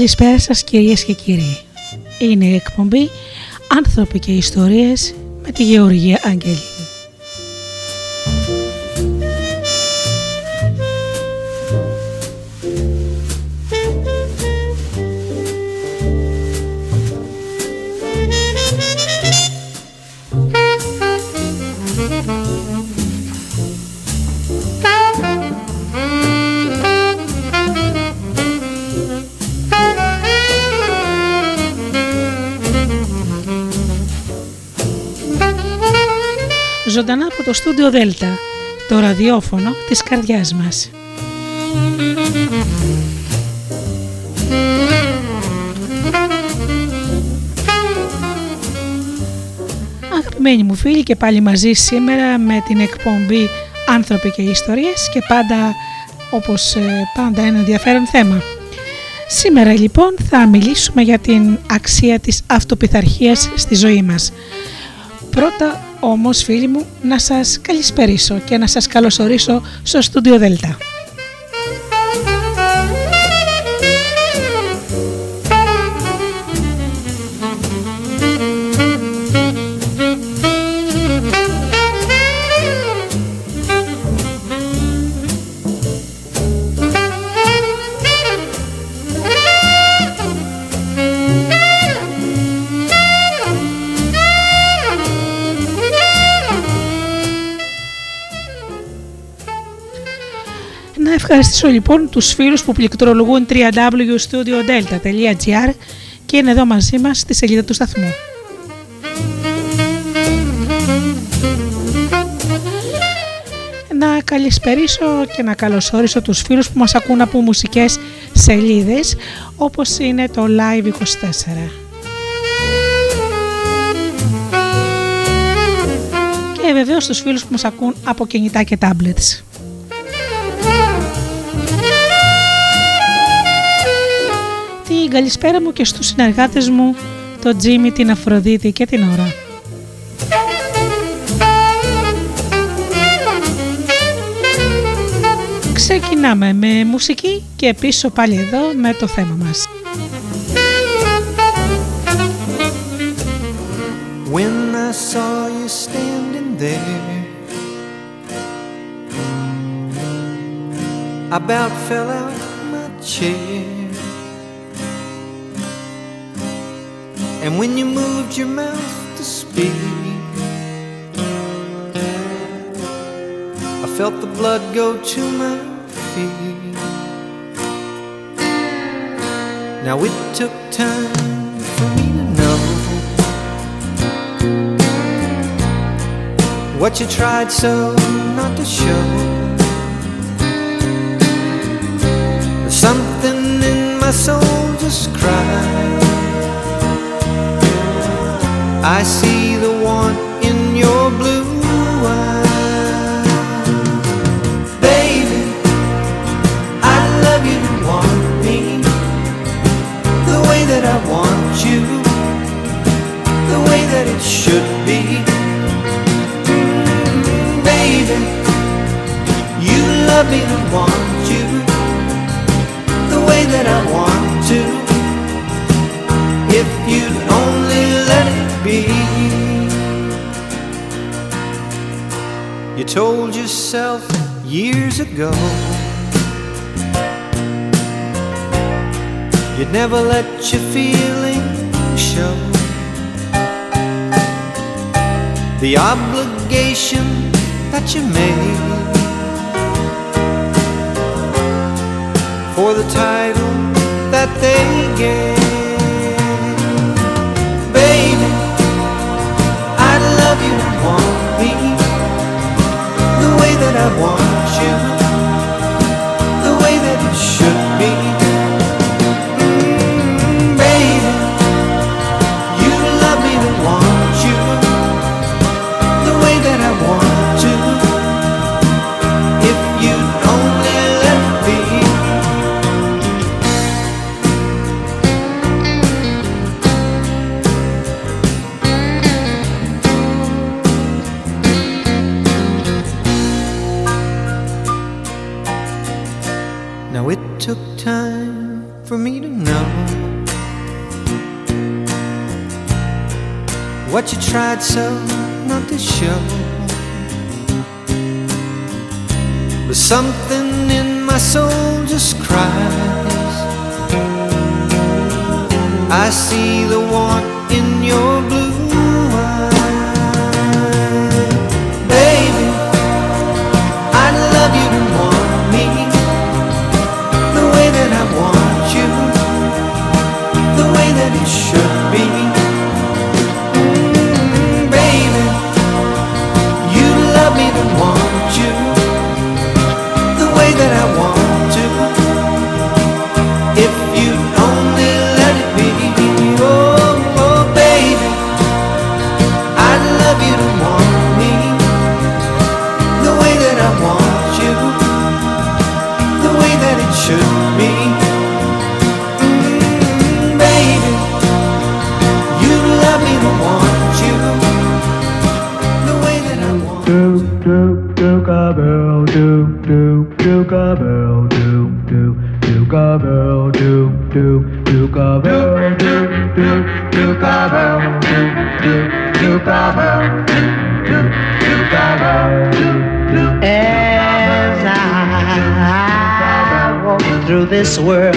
Καλησπέρα σας κυρίες και κύριοι. Είναι η εκπομπή «Άνθρωποι και ιστορίες» με τη Γεωργία Αγγέλη. Από το στούντιο Δέλτα, το ραδιόφωνο της καρδιάς μας. Αγαπημένοι μου φίλοι και πάλι μαζί σήμερα με την εκπομπή «Άνθρωποι και Ιστορίες» και πάντα όπως ε, πάντα ένα ενδιαφέρον θέμα. Σήμερα λοιπόν θα μιλήσουμε για την αξία της αυτοπιθαρχίας στη ζωή μας. Πρώτα όμως φίλοι μου να σας καλησπερίσω και να σας καλωσορίσω στο στούντιο Δέλτα. Ευχαριστήσω λοιπόν τους φίλους που πληκτρολογούν www.studiodelta.gr και είναι εδώ μαζί μας στη σελίδα του σταθμού. Να καλησπερίσω και να καλωσορίσω τους φίλους που μας ακούν από μουσικές σελίδες όπως είναι το Live 24. Και βεβαίως τους φίλους που μας ακούν από κινητά και tablets. Την καλησπέρα μου και στους συνεργάτες μου, τον Τζίμι, την Αφροδίτη και την Ωρα. Ξεκινάμε με μουσική και πίσω πάλι εδώ με το θέμα μας. When I saw you standing there I about fell out my chair And when you moved your mouth to speak, I felt the blood go to my feet. Now it took time for me to know what you tried so not to show. Something in my soul just cried. I see the want in your blue eyes. Baby, I love you to want me the way that I want you, the way that it should be. baby, you love me to want you the way that I want to. If you'd only let be. You told yourself years ago you'd never let your feelings show. The obligation that you made for the title that they gave. than I want. So not to show. But something in my soul just cries. I see the want in your blue eyes, baby. I love you and want me the way that I want you, the way that it should As I walk through this world,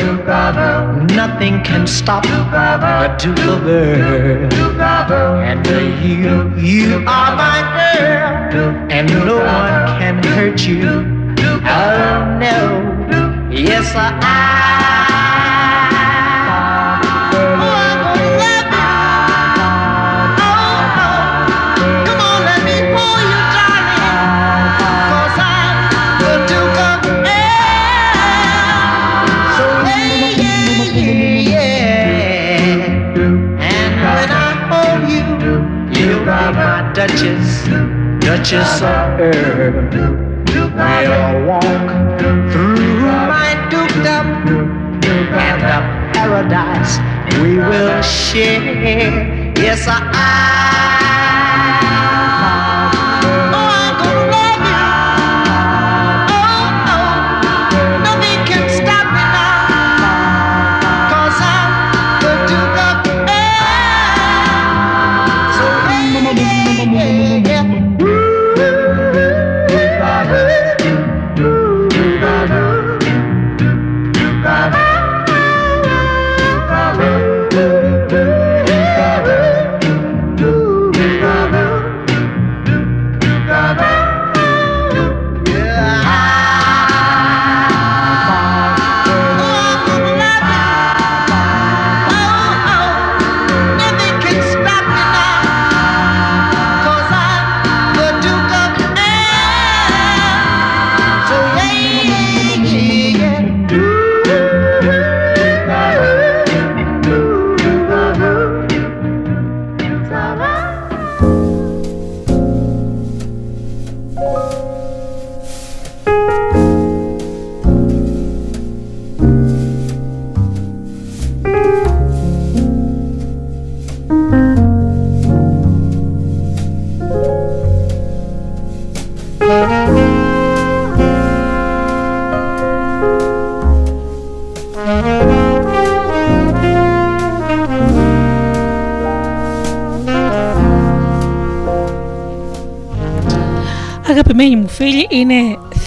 nothing can stop Duke of Earl. And you, you are my girl, and no one can hurt you. Oh no, yes I. We'll walk through my dukedom and the paradise we will share. Yes, I.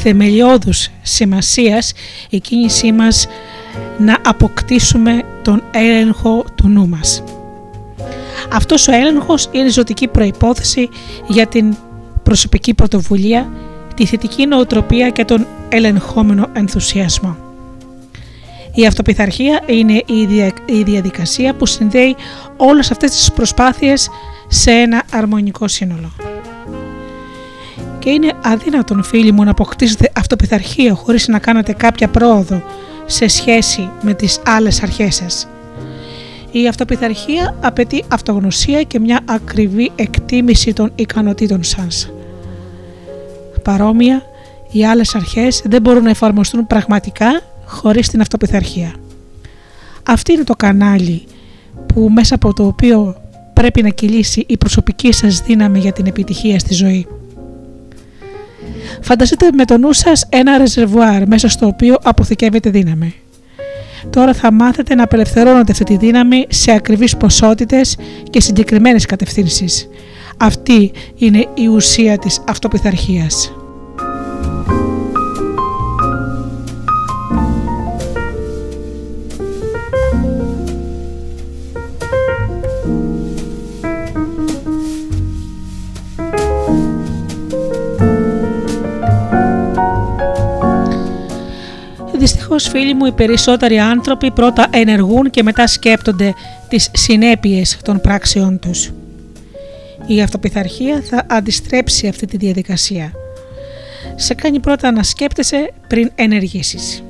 θεμελιώδους σημασίας η κίνησή μας να αποκτήσουμε τον έλεγχο του νου μας. Αυτός ο έλεγχος είναι ζωτική προϋπόθεση για την προσωπική πρωτοβουλία, τη θετική νοοτροπία και τον ελεγχόμενο ενθουσιασμό. Η αυτοπιθαρχία είναι η διαδικασία που συνδέει όλες αυτές τις προσπάθειες σε ένα αρμονικό σύνολο. Και είναι αδύνατον φίλοι μου να αποκτήσετε αυτοπιθαρχία χωρίς να κάνετε κάποια πρόοδο σε σχέση με τις άλλες αρχές σας. Η αυτοπιθαρχία απαιτεί αυτογνωσία και μια ακριβή εκτίμηση των ικανοτήτων σας. Παρόμοια, οι άλλες αρχές δεν μπορούν να εφαρμοστούν πραγματικά χωρίς την αυτοπιθαρχία. Αυτή είναι το κανάλι που μέσα από το οποίο πρέπει να κυλήσει η προσωπική σας δύναμη για την επιτυχία στη ζωή. Φανταστείτε με το νου σας ένα ρεζερβουάρ μέσα στο οποίο αποθηκεύεται δύναμη. Τώρα θα μάθετε να απελευθερώνετε αυτή τη δύναμη σε ακριβείς ποσότητες και συγκεκριμένες κατευθύνσεις. Αυτή είναι η ουσία της αυτοπιθαρχίας. Δυστυχώς φίλοι μου οι περισσότεροι άνθρωποι πρώτα ενεργούν και μετά σκέπτονται τις συνέπειες των πράξεών τους. Η αυτοπιθαρχία θα αντιστρέψει αυτή τη διαδικασία. Σε κάνει πρώτα να σκέπτεσαι πριν ενεργήσεις.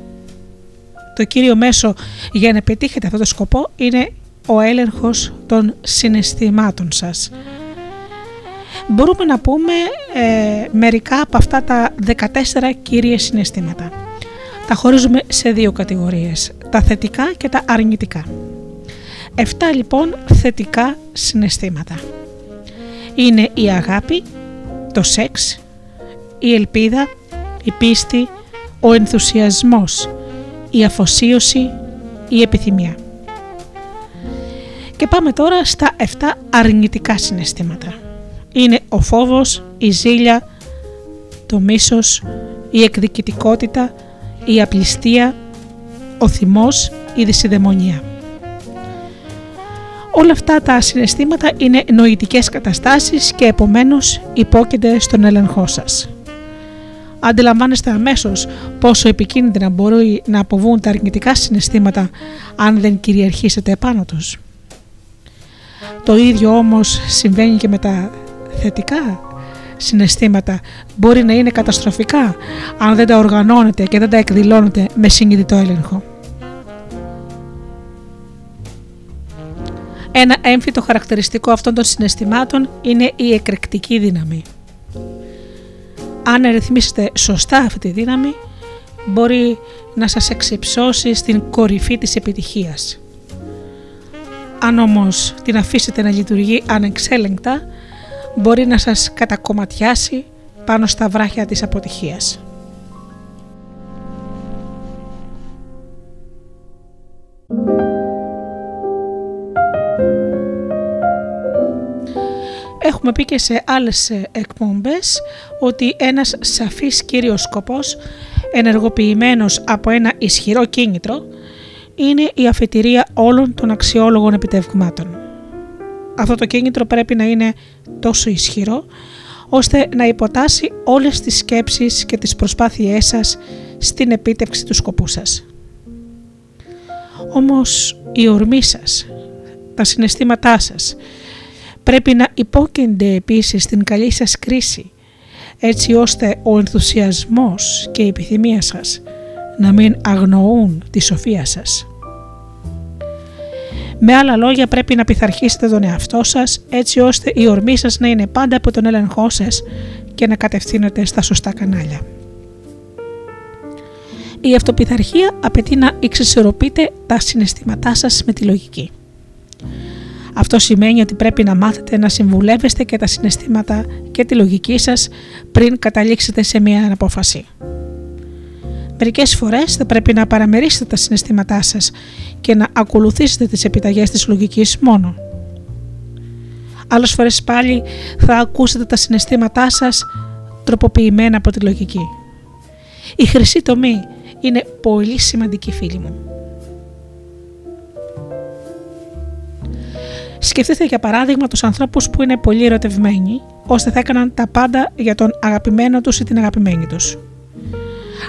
Το κύριο μέσο για να πετύχετε αυτό το σκοπό είναι ο έλεγχος των συναισθημάτων σας. Μπορούμε να πούμε ε, μερικά από αυτά τα 14 κύρια συναισθήματα τα χωρίζουμε σε δύο κατηγορίες, τα θετικά και τα αρνητικά. Εφτά λοιπόν θετικά συναισθήματα. Είναι η αγάπη, το σεξ, η ελπίδα, η πίστη, ο ενθουσιασμός, η αφοσίωση, η επιθυμία. Και πάμε τώρα στα 7 αρνητικά συναισθήματα. Είναι ο φόβος, η ζήλια, το μίσος, η εκδικητικότητα, η απληστία, ο θυμός, η δυσιδαιμονία. Όλα αυτά τα συναισθήματα είναι νοητικές καταστάσεις και επομένως υπόκεινται στον έλεγχό σας. Αντιλαμβάνεστε αμέσως πόσο επικίνδυνα μπορεί να αποβούν τα αρνητικά συναισθήματα αν δεν κυριαρχήσετε επάνω τους. Το ίδιο όμως συμβαίνει και με τα θετικά συναισθήματα μπορεί να είναι καταστροφικά αν δεν τα οργανώνετε και δεν τα εκδηλώνετε με συνειδητό έλεγχο. Ένα έμφυτο χαρακτηριστικό αυτών των συναισθημάτων είναι η εκρηκτική δύναμη. Αν ρυθμίσετε σωστά αυτή τη δύναμη, μπορεί να σας εξυψώσει στην κορυφή της επιτυχίας. Αν όμως την αφήσετε να λειτουργεί ανεξέλεγκτα, μπορεί να σας κατακομματιάσει πάνω στα βράχια της αποτυχίας. Έχουμε πει και σε άλλες εκπομπές ότι ένας σαφής κύριος σκοπός ενεργοποιημένος από ένα ισχυρό κίνητρο είναι η αφετηρία όλων των αξιόλογων επιτευγμάτων αυτό το κίνητρο πρέπει να είναι τόσο ισχυρό ώστε να υποτάσει όλες τις σκέψεις και τις προσπάθειές σας στην επίτευξη του σκοπού σας. Όμως η ορμή σας, τα συναισθήματά σας πρέπει να υπόκεινται επίσης στην καλή σας κρίση έτσι ώστε ο ενθουσιασμός και η επιθυμία σας να μην αγνοούν τη σοφία σας. Με άλλα λόγια, πρέπει να πειθαρχήσετε τον εαυτό σας έτσι ώστε η ορμή σας να είναι πάντα από τον έλεγχό σας και να κατευθύνετε στα σωστά κανάλια. Η αυτοπιθαρχία απαιτεί να εξισορροπείτε τα συναισθήματά σας με τη λογική. Αυτό σημαίνει ότι πρέπει να μάθετε να συμβουλεύεστε και τα συναισθήματα και τη λογική σας πριν καταλήξετε σε μια απόφαση. Μερικές φορές θα πρέπει να παραμερίσετε τα συναισθήματά σας και να ακολουθήσετε τις επιταγές της λογικής μόνο. Άλλες φορές πάλι θα ακούσετε τα συναισθήματά σας τροποποιημένα από τη λογική. Η χρυσή τομή είναι πολύ σημαντική φίλη μου. Σκεφτείτε για παράδειγμα τους ανθρώπους που είναι πολύ ερωτευμένοι, ώστε θα έκαναν τα πάντα για τον αγαπημένο τους ή την αγαπημένη τους.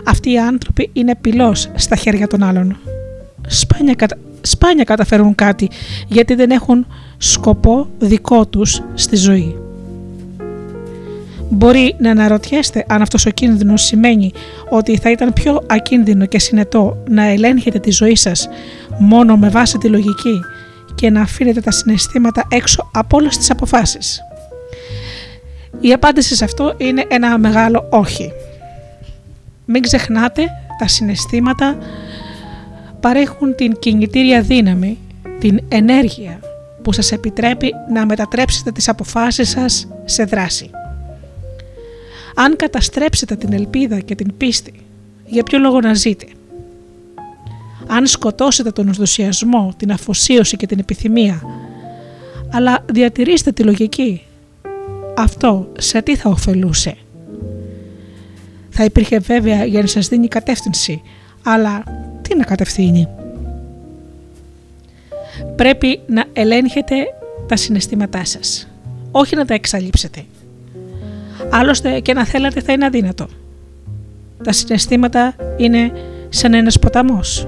Αυτοί οι άνθρωποι είναι πυλός στα χέρια των άλλων. Σπάνια, σπάνια καταφέρουν κάτι γιατί δεν έχουν σκοπό δικό τους στη ζωή. Μπορεί να αναρωτιέστε αν αυτός ο κίνδυνος σημαίνει ότι θα ήταν πιο ακίνδυνο και συνετό να ελέγχετε τη ζωή σας μόνο με βάση τη λογική και να αφήνετε τα συναισθήματα έξω από όλες τις αποφάσεις. Η απάντηση σε αυτό είναι ένα μεγάλο όχι. Μην ξεχνάτε, τα συναισθήματα παρέχουν την κινητήρια δύναμη, την ενέργεια που σας επιτρέπει να μετατρέψετε τις αποφάσεις σας σε δράση. Αν καταστρέψετε την ελπίδα και την πίστη, για ποιο λόγο να ζείτε; Αν σκοτώσετε τον ενθουσιασμό, την αφοσίωση και την επιθυμία, αλλά διατηρήστε τη λογική, αυτό σε τι θα ωφελούσε; Θα υπήρχε βέβαια για να σας δίνει κατεύθυνση, αλλά τι να κατευθύνει; Πρέπει να ελέγχετε τα συναισθήματά σας, όχι να τα εξαλείψετε. Άλλωστε και να θέλατε θα είναι αδύνατο. Τα συναισθήματα είναι σαν ένας ποταμός.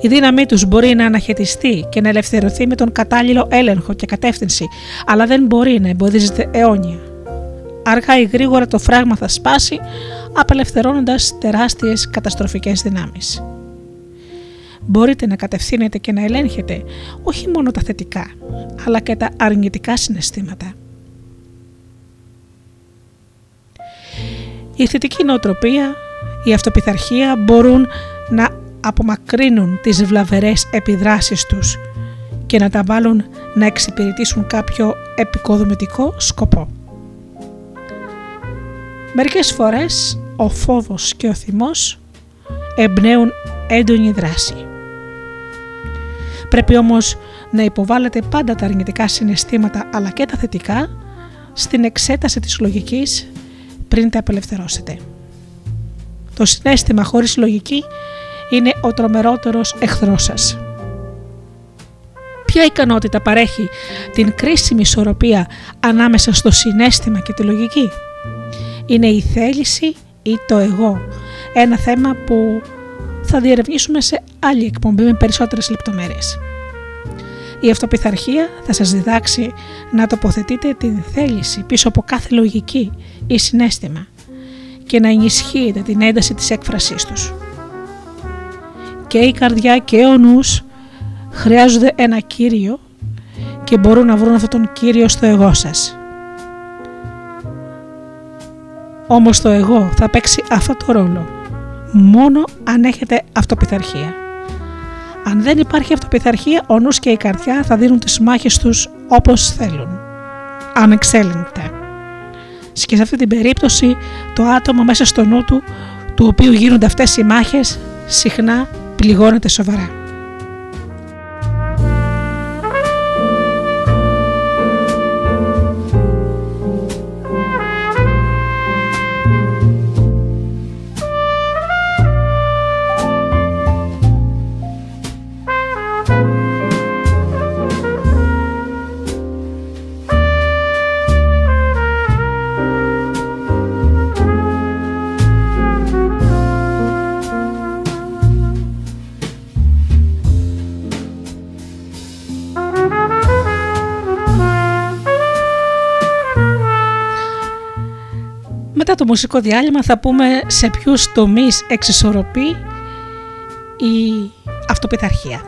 Η δύναμή τους μπορεί να αναχαιτιστεί και να ελευθερωθεί με τον κατάλληλο έλεγχο και κατεύθυνση, αλλά δεν μπορεί να εμποδίζεται αιώνια. Αργά ή γρήγορα το φράγμα θα σπάσει, απελευθερώνοντας τεράστιες καταστροφικές δυνάμεις. Μπορείτε να κατευθύνετε και να ελέγχετε όχι μόνο τα θετικά, αλλά και τα αρνητικά συναισθήματα. Η θετική νοοτροπία, η αυτοπιθαρχία μπορούν να απομακρύνουν τις βλαβερές επιδράσεις τους και να τα βάλουν να εξυπηρετήσουν κάποιο επικοδομητικό σκοπό. Μερικές φορές ο φόβος και ο θυμός εμπνέουν έντονη δράση. Πρέπει όμως να υποβάλλετε πάντα τα αρνητικά συναισθήματα αλλά και τα θετικά στην εξέταση της λογικής πριν τα απελευθερώσετε. Το συνέστημα χωρίς λογική είναι ο τρομερότερος εχθρός σας. Ποια ικανότητα παρέχει την κρίσιμη ισορροπία ανάμεσα στο συνέστημα και τη λογική; Είναι η θέληση ή το εγώ. Ένα θέμα που θα διερευνήσουμε σε άλλη εκπομπή με περισσότερες λεπτομέρειες. Η αυτοπιθαρχία θα σας διδάξει να τοποθετείτε την θέληση πίσω από κάθε λογική ή συνέστημα και να ενισχύετε την ένταση της έκφρασής τους. Και η καρδιά και ο νους χρειάζονται ένα Κύριο και μπορούν να βρουν αυτόν τον Κύριο στο εγώ σας. Όμως το εγώ θα παίξει αυτό το ρόλο μόνο αν έχετε αυτοπιθαρχία. Αν δεν υπάρχει αυτοπιθαρχία, ο νους και η καρδιά θα δίνουν τις μάχες τους όπως θέλουν. Ανεξέλεγκτα. Και σε αυτή την περίπτωση το άτομο μέσα στο νου του, του οποίου γίνονται αυτές οι μάχες, συχνά πληγώνεται σοβαρά. Μουσικό διάλειμμα θα πούμε σε ποιους τομείς εξισορροπεί η αυτοπιθαρχία.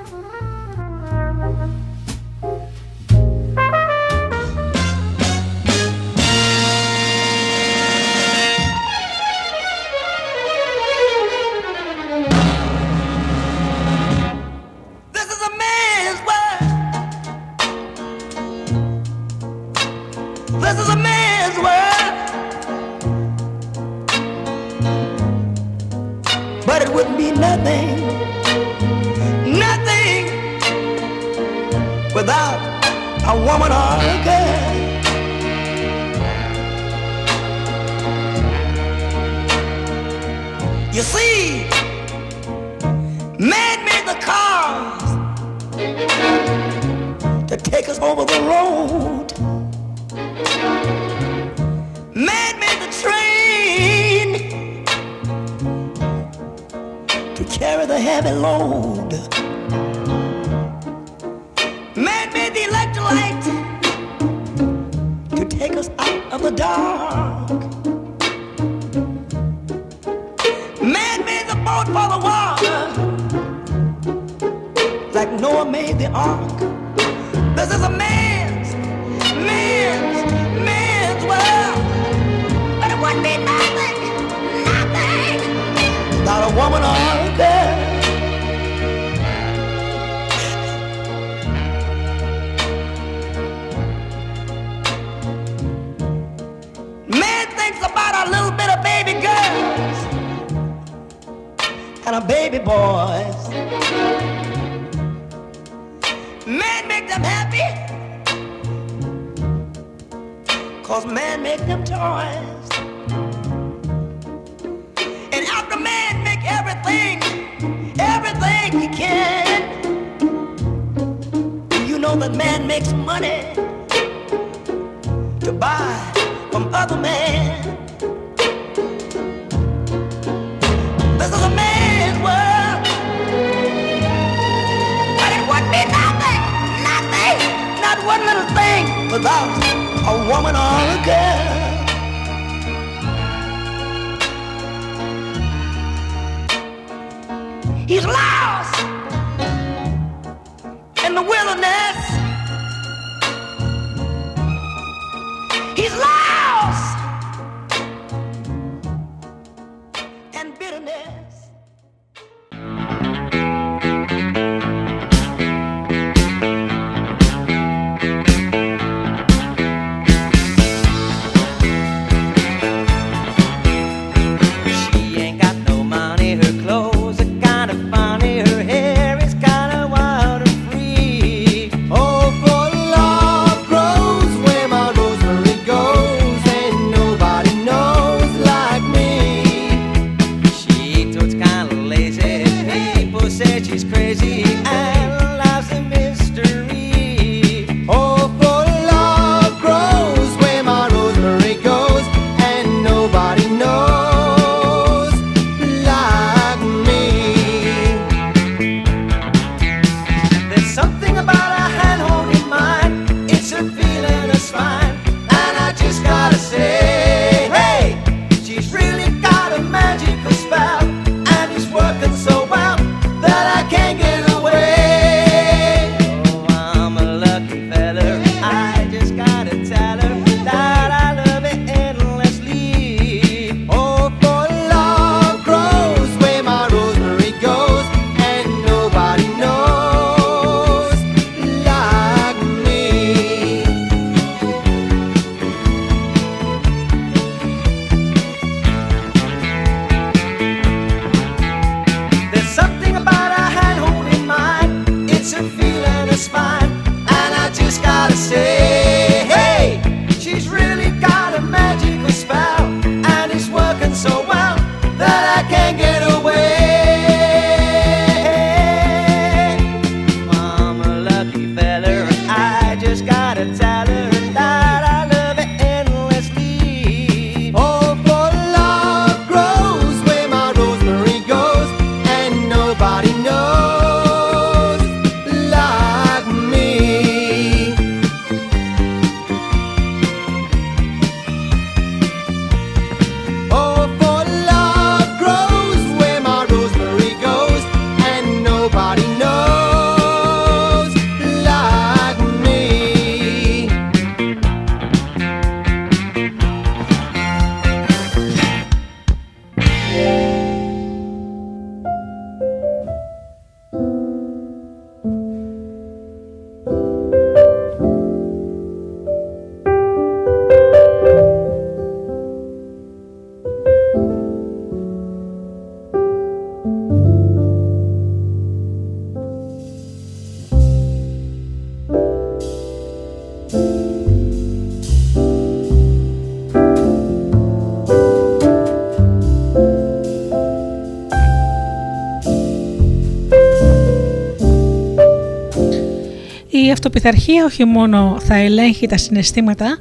Αυτοπιθαρχία όχι μόνο θα ελέγχει τα συναισθήματα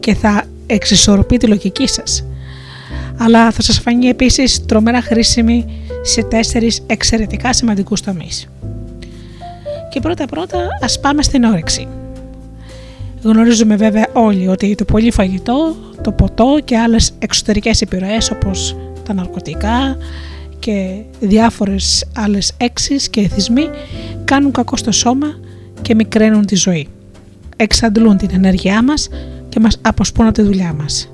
και θα εξισορροπεί τη λογική σας, αλλά θα σας φανεί επίσης τρομερά χρήσιμη σε τέσσερις εξαιρετικά σημαντικούς τομείς. Και πρώτα πρώτα ας πάμε στην όρεξη. Γνωρίζουμε βέβαια όλοι ότι το πολύ φαγητό, το ποτό και άλλες εξωτερικές επιρροές όπως τα ναρκωτικά και διάφορες άλλες έξεις και εθισμοί κάνουν κακό στο σώμα και μικραίνουν τη ζωή. Εξαντλούν την ενέργειά μας και μας αποσπούν από τη δουλειά μας.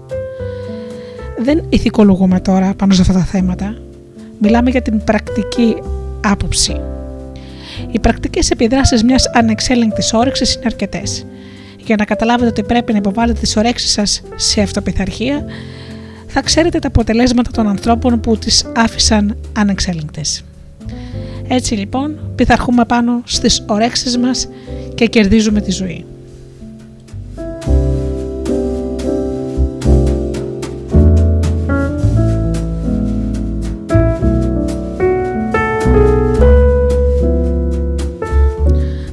Δεν ηθικολογούμε τώρα πάνω σε αυτά τα θέματα. Μιλάμε για την πρακτική άποψη. Οι πρακτικές επιδράσεις μιας ανεξέλεγκτης όρεξης είναι αρκετές. Για να καταλάβετε ότι πρέπει να υποβάλλετε τις ορέξεις σας σε αυτοπιθαρχία, θα ξέρετε τα αποτελέσματα των ανθρώπων που τις άφησαν ανεξέλεγκτες. Έτσι λοιπόν πειθαρχούμε πάνω στις ορέξεις μας και κερδίζουμε τη ζωή.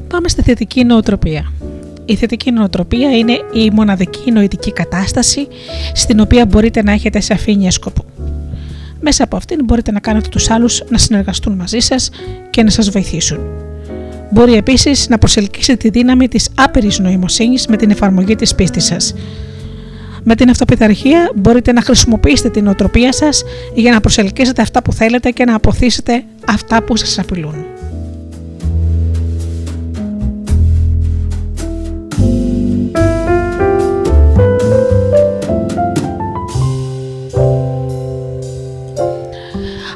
Πάμε στη θετική νοοτροπία. Η θετική νοοτροπία είναι η μοναδική νοητική κατάσταση στην οποία μπορείτε να έχετε σαφήνεια σκοπού. Μέσα από αυτήν μπορείτε να κάνετε τους άλλους να συνεργαστούν μαζί σας και να σας βοηθήσουν. Μπορεί επίσης να προσελκύσετε τη δύναμη της άπειρης νοημοσύνης με την εφαρμογή της πίστης σας. Με την αυτοπιθαρχία μπορείτε να χρησιμοποιήσετε την νοοτροπία σας για να προσελκύσετε αυτά που θέλετε και να αποθήσετε αυτά που σας απειλούν.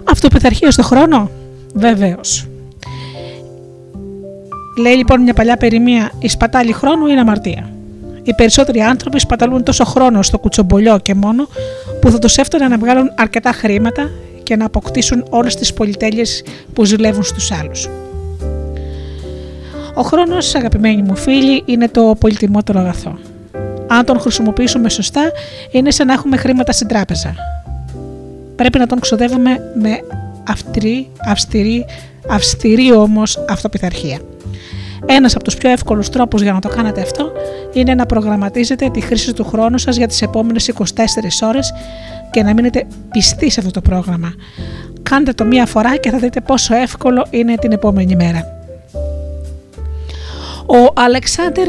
Αυτοπιθαρχία στο χρόνο, βεβαίως. Λέει λοιπόν μια παλιά περιμία: Η σπατάλη χρόνου είναι αμαρτία. Οι περισσότεροι άνθρωποι σπαταλούν τόσο χρόνο στο κουτσομπολιό και μόνο που θα τους έφτανε να βγάλουν αρκετά χρήματα και να αποκτήσουν όλες τις πολυτέλειες που ζηλεύουν στους άλλους. Ο χρόνος, αγαπημένοι μου φίλοι, είναι το πολυτιμότερο αγαθό. Αν τον χρησιμοποιήσουμε σωστά, είναι σαν να έχουμε χρήματα στην τράπεζα. Πρέπει να τον ξοδεύουμε με αυστηρή, αυστηρή, αυστηρή όμως αυτοπιθαρχία. Ένας από τους πιο εύκολους τρόπους για να το κάνετε αυτό είναι να προγραμματίζετε τη χρήση του χρόνου σας για τις επόμενες 24 ώρες και να μείνετε πιστοί σε αυτό το πρόγραμμα. Κάντε το μία φορά και θα δείτε πόσο εύκολο είναι την επόμενη μέρα. Ο Αλεξάνδρ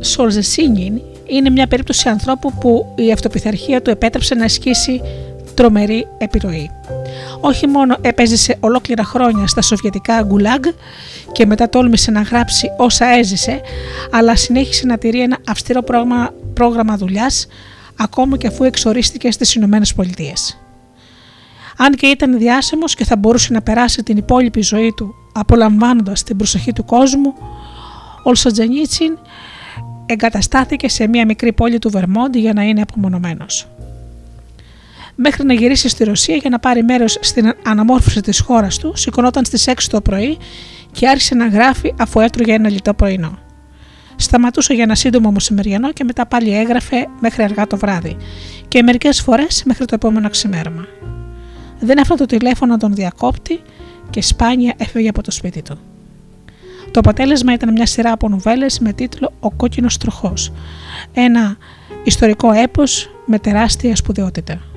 Σολζεσίνιν είναι μια περίπτωση ανθρώπου που η αυτοπιθαρχία του επέτρεψε να ασκήσει τρομερή επιρροή. Όχι μόνο έπαιζε ολόκληρα χρόνια στα σοβιετικά γκουλάγκ και μετά τόλμησε να γράψει όσα έζησε, αλλά συνέχισε να τηρεί ένα αυστηρό πρόγραμμα, πρόγραμμα δουλειάς, ακόμη και αφού εξορίστηκε στις Ηνωμένες Πολιτείες. Αν και ήταν διάσημος και θα μπορούσε να περάσει την υπόλοιπη ζωή του απολαμβάνοντας την προσοχή του κόσμου, ο Σοτζενίτσιν εγκαταστάθηκε σε μια μικρή πόλη του Βερμόντι για να είναι απομονωμένος μέχρι να γυρίσει στη Ρωσία για να πάρει μέρος στην αναμόρφωση της χώρας του, σηκωνόταν στις 6 το πρωί και άρχισε να γράφει αφού έτρωγε ένα λιτό πρωινό. Σταματούσε για ένα σύντομο μεσημεριανό και μετά πάλι έγραφε μέχρι αργά το βράδυ και μερικές φορές μέχρι το επόμενο ξημέρωμα. Δεν αυτό το τηλέφωνο τον διακόπτη και σπάνια έφευγε από το σπίτι του. Το αποτέλεσμα ήταν μια σειρά από νουβέλες με τίτλο «Ο κόκκινος τροχός», ένα ιστορικό έπος με τεράστια σπουδαιότητα.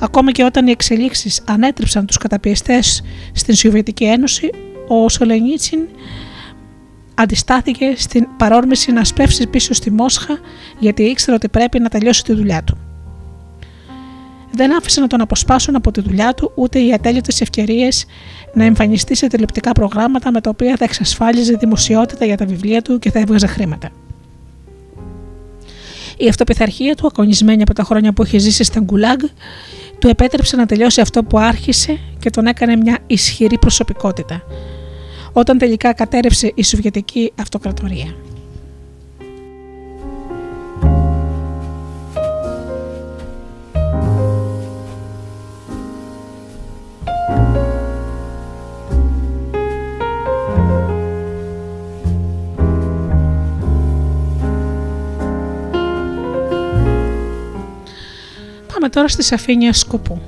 Ακόμα και όταν οι εξελίξεις ανέτρεψαν τους καταπιεστές στην Σοβιετική Ένωση, ο Σολενίτσιν αντιστάθηκε στην παρόρμηση να σπεύσει πίσω στη Μόσχα γιατί ήξερε ότι πρέπει να τελειώσει τη δουλειά του. Δεν άφησε να τον αποσπάσουν από τη δουλειά του ούτε οι ατέλειωτες ευκαιρίες να εμφανιστεί σε τηλεοπτικά προγράμματα με τα οποία θα εξασφάλιζε δημοσιότητα για τα βιβλία του και θα έβγαζε χρήματα. Η αυτοπιθαρχία του, ακονισμένη από τα χρόνια που είχε ζήσει στα Γκουλάγκ, του επέτρεψε να τελειώσει αυτό που άρχισε και τον έκανε μια ισχυρή προσωπικότητα, όταν τελικά κατέρευσε η Σοβιετική Αυτοκρατορία. Πάμε τώρα στη σαφήνεια σκοπού.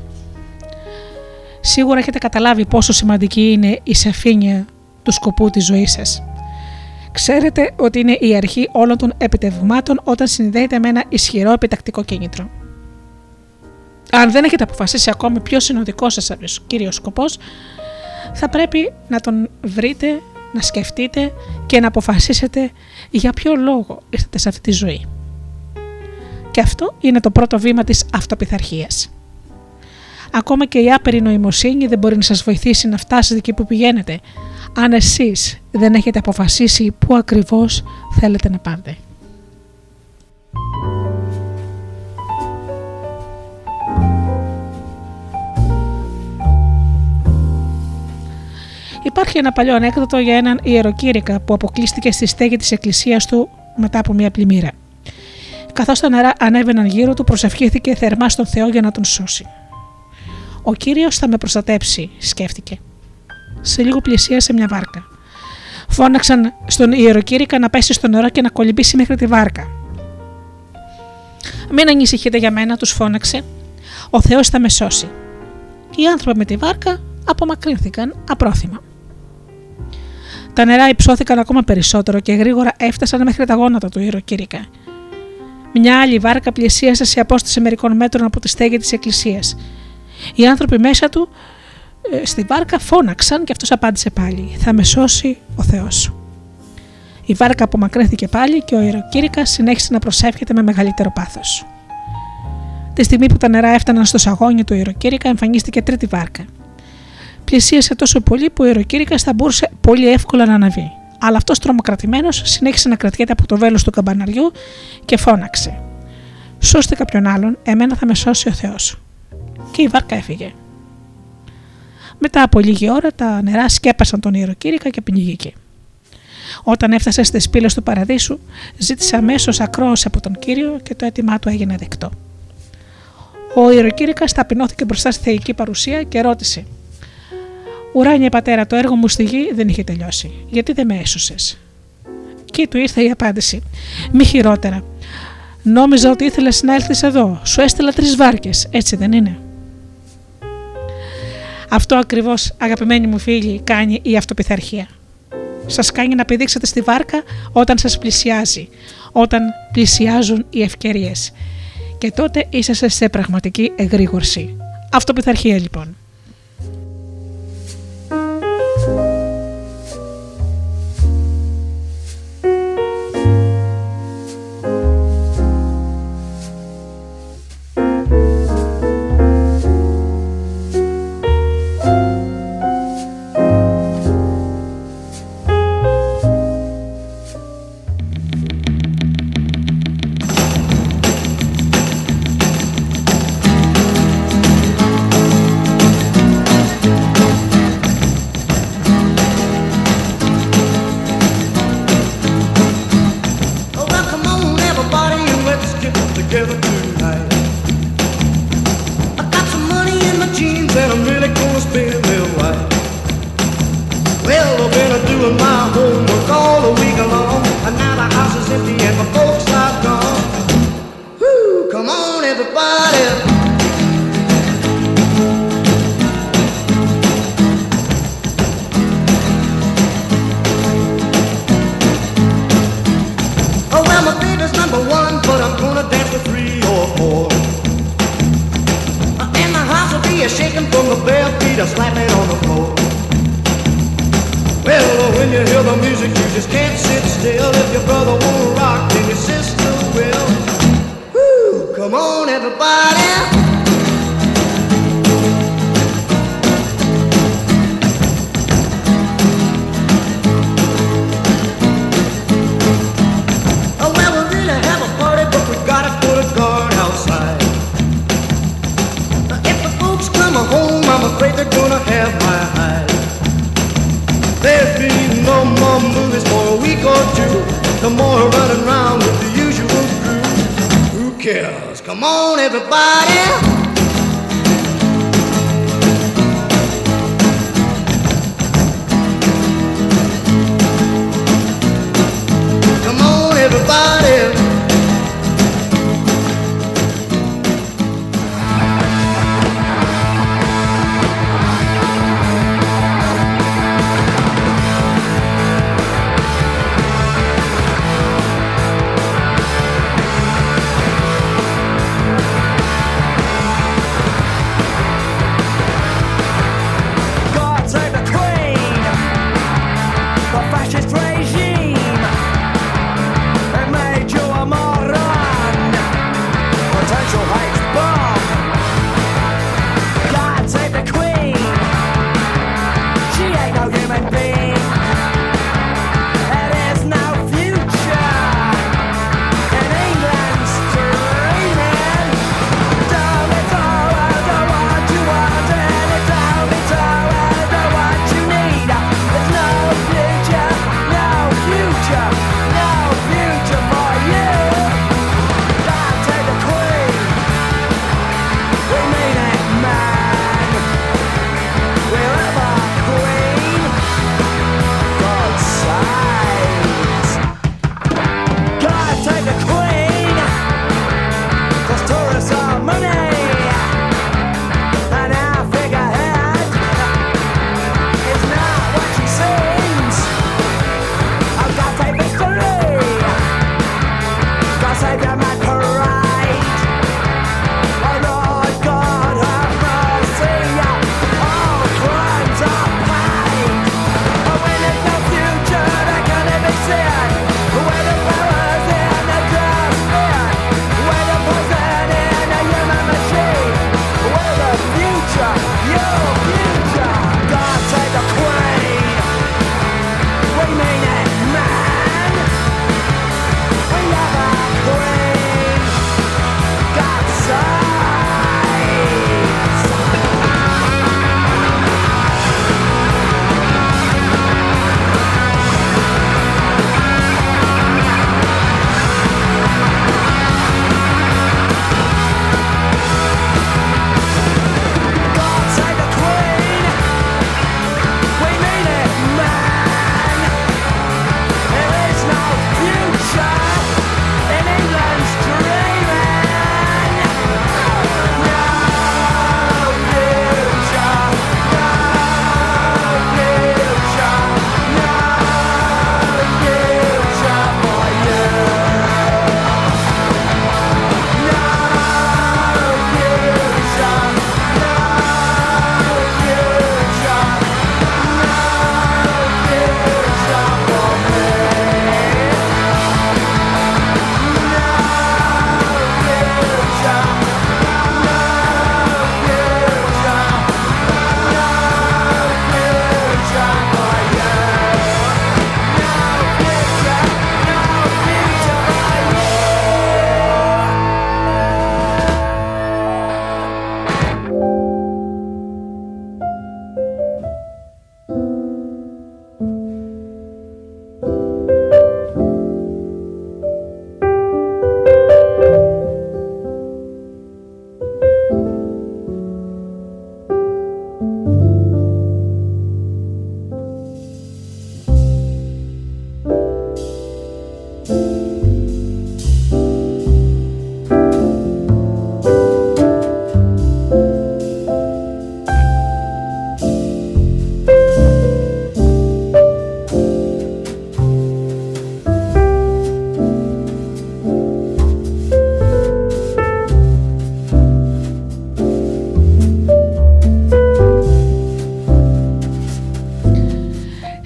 Σίγουρα έχετε καταλάβει πόσο σημαντική είναι η σαφήνεια του σκοπού της ζωής σας. Ξέρετε ότι είναι η αρχή όλων των επιτευγμάτων όταν συνδέεται με ένα ισχυρό επιτακτικό κίνητρο. Αν δεν έχετε αποφασίσει ακόμη ποιο είναι ο δικός σας κύριος σκοπός, θα πρέπει να τον βρείτε, να σκεφτείτε και να αποφασίσετε για ποιο λόγο ήρθατε σε αυτή τη ζωή. Και αυτό είναι το πρώτο βήμα της αυτοπιθαρχίας. Ακόμα και η άπειρη νοημοσύνη δεν μπορεί να σας βοηθήσει να φτάσετε εκεί που πηγαίνετε, αν εσείς δεν έχετε αποφασίσει πού ακριβώς θέλετε να πάτε. Υπάρχει ένα παλιό ανέκδοτο για έναν ιεροκήρυκα που αποκλείστηκε στη στέγη της εκκλησίας του μετά από μια πλημμύρα. Καθώς τα νερά ανέβαιναν γύρω του προσευχήθηκε θερμά στον Θεό για να τον σώσει. Ο Κύριος θα με προστατέψει, σκέφτηκε. Σε λίγο πλησίασε μια βάρκα. Φώναξαν στον ιεροκήρυκα να πέσει στο νερό και να κολυμπήσει μέχρι τη βάρκα. Μην ανησυχείτε για μένα, τους φώναξε. Ο Θεός θα με σώσει. Οι άνθρωποι με τη βάρκα απομακρύνθηκαν απρόθυμα. Τα νερά υψώθηκαν ακόμα περισσότερο και γρήγορα έφτασαν μέχρι τα γόνατα του ιεροκήρυκα. Μια άλλη βάρκα πλησίασε σε απόσταση μερικών μέτρων από τη στέγη της εκκλησίας. Οι άνθρωποι μέσα του ε, στη βάρκα φώναξαν και αυτός απάντησε πάλι: Θα με σώσει ο Θεός. Η βάρκα απομακρύνθηκε πάλι και ο ιεροκήρυκας συνέχισε να προσεύχεται με μεγαλύτερο πάθος. Τη στιγμή που τα νερά έφταναν στο σαγόνι του ιεροκήρυκα, εμφανίστηκε τρίτη βάρκα. Πλησίασε τόσο πολύ που ο ιεροκήρυκας θα μπορούσε πολύ εύκολα να αναβεί. Αλλά αυτός τρομοκρατημένος συνέχισε να κρατιέται από το βέλος του καμπαναριού και φώναξε: Σώστε κάποιον άλλον, εμένα θα με σώσει ο Θεός. Και η βάρκα έφυγε. Μετά από λίγη ώρα τα νερά σκέπασαν τον ιεροκήρυκα και πνιγήκε. Όταν έφτασε στις πύλες του Παραδείσου, ζήτησε αμέσως ακρόαση από τον κύριο και το αίτημά του έγινε δεκτό. Ο ιεροκήρυκας ταπεινώθηκε μπροστά στη θεϊκή παρουσία και ρώτησε: Ουράνια πατέρα, το έργο μου στη γη δεν είχε τελειώσει. Γιατί δεν με έσωσες; Και του ήρθε η απάντηση: Μη χειρότερα. Νόμιζα ότι ήθελες να έλθεις εδώ. Σου έστειλα τρεις βάρκες, έτσι δεν είναι. Αυτό ακριβώς, αγαπημένοι μου φίλοι, κάνει η αυτοπιθαρχία. Σας κάνει να πηδήξετε στη βάρκα όταν σας πλησιάζει, όταν πλησιάζουν οι ευκαιρίες. Και τότε είσαστε σε πραγματική εγρήγορση. Αυτοπιθαρχία λοιπόν.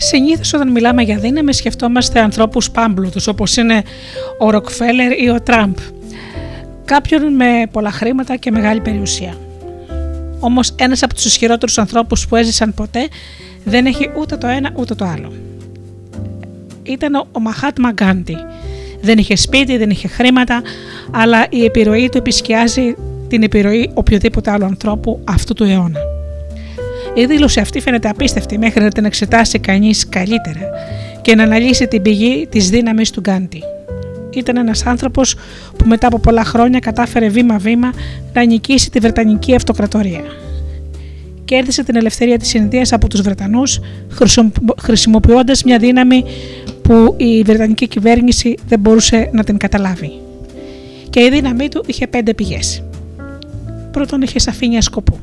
Συνήθως όταν μιλάμε για δύναμη σκεφτόμαστε ανθρώπους πάμπλουτους όπως είναι ο Ροκφέλερ ή ο Τραμπ. Κάποιον με πολλά χρήματα και μεγάλη περιουσία. Όμως ένας από τους ισχυρότερους ανθρώπους που έζησαν ποτέ δεν έχει ούτε το ένα ούτε το άλλο. Ήταν ο Μαχάτμα Γκάντι. Δεν είχε σπίτι, δεν είχε χρήματα, αλλά η επιρροή του επισκιάζει την επιρροή οποιοδήποτε άλλου ανθρώπου αυτού του αιώνα. Η δήλωση αυτή φαίνεται απίστευτη μέχρι να την εξετάσει κανείς καλύτερα και να αναλύσει την πηγή της δύναμης του Γκάντι. Ήταν ένας άνθρωπος που μετά από πολλά χρόνια κατάφερε βήμα-βήμα να νικήσει τη Βρετανική Αυτοκρατορία. Κέρδισε την ελευθερία της Ινδίας από τους Βρετανούς χρησιμοποιώντας μια δύναμη που η Βρετανική κυβέρνηση δεν μπορούσε να την καταλάβει. Και η δύναμή του είχε πέντε πηγές. Πρώτον είχε σαφήνεια σκοπού.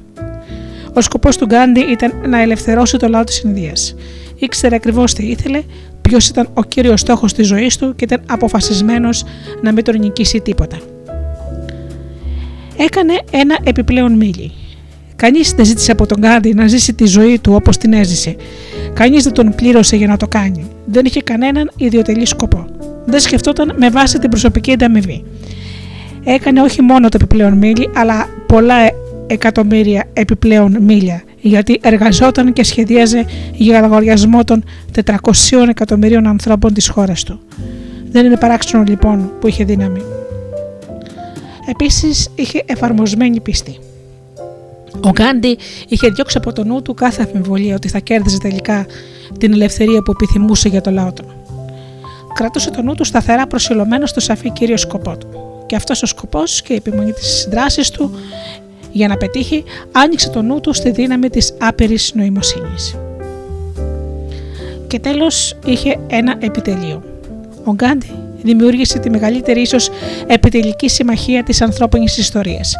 Ο σκοπός του Γκάντι ήταν να ελευθερώσει το λαό της Ινδίας. Ήξερε ακριβώς τι ήθελε, ποιος ήταν ο κύριος στόχος της ζωής του και ήταν αποφασισμένος να μην τον νικήσει τίποτα. Έκανε ένα επιπλέον μίλι. Κανείς δεν ζήτησε από τον Γκάντι να ζήσει τη ζωή του όπως την έζησε. Κανείς δεν τον πλήρωσε για να το κάνει. Δεν είχε κανέναν ιδιωτελή σκοπό. Δεν σκεφτόταν με βάση την προσωπική ανταμοιβή. Έκανε όχι μόνο το επιπλέον μίλι, αλλά πολλά εκατομμύρια επιπλέον μίλια, γιατί εργαζόταν και σχεδίαζε για λογαριασμό των 400 εκατομμυρίων ανθρώπων της χώρας του. Δεν είναι παράξενο λοιπόν που είχε δύναμη. Επίσης είχε εφαρμοσμένη πίστη. Ο Γκάντι είχε διώξει από το νου του κάθε αμφιβολία ότι θα κέρδιζε τελικά την ελευθερία που επιθυμούσε για το λαό του. Κρατούσε το νου του σταθερά προσιλωμένο στο σαφή κύριο σκοπό του. Και αυτός ο σκοπός και η επιμονή της δράσης του για να πετύχει, άνοιξε το νου του στη δύναμη της άπειρης νοημοσύνης. Και τέλος είχε ένα επιτελείο. Ο Γκάντι δημιούργησε τη μεγαλύτερη ίσως επιτελική συμμαχία της ανθρώπινης ιστορίας.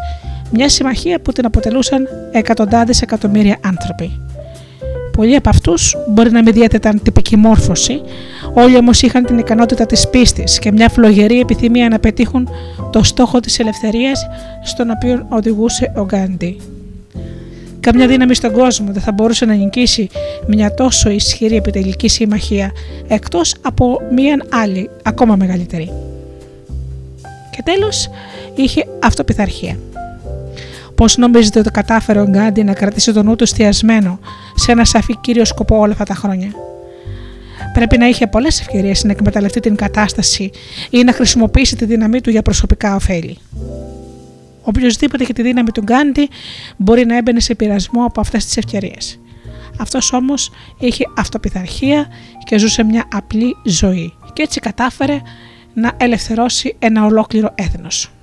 Μια συμμαχία που την αποτελούσαν εκατοντάδες εκατομμύρια άνθρωποι. Πολλοί από αυτούς μπορεί να μην διέθεταν τυπική μόρφωση, όλοι όμως είχαν την ικανότητα της πίστης και μια φλογερή επιθυμία να πετύχουν το στόχο της ελευθερίας στον οποίο οδηγούσε ο Γκάντι. Καμιά δύναμη στον κόσμο δεν θα μπορούσε να νικήσει μια τόσο ισχυρή επιτελική συμμαχία εκτός από μια άλλη ακόμα μεγαλύτερη. Και τέλος είχε αυτοπιθαρχία. Πώς νομίζετε ότι κατάφερε ο Γκάντι να κρατήσει τον νου του εστιασμένο σε ένα σαφή κύριο σκοπό όλα αυτά τα χρόνια; Πρέπει να είχε πολλές ευκαιρίες να εκμεταλλευτεί την κατάσταση ή να χρησιμοποιήσει τη δύναμή του για προσωπικά ωφέλη. Οποιοδήποτε είχε τη δύναμη του Γκάντι μπορεί να έμπαινε σε πειρασμό από αυτές τις ευκαιρίες. Αυτός όμως είχε αυτοπιθαρχία και ζούσε μια απλή ζωή και έτσι κατάφερε να ελευθερώσει ένα ολόκληρο έθνος.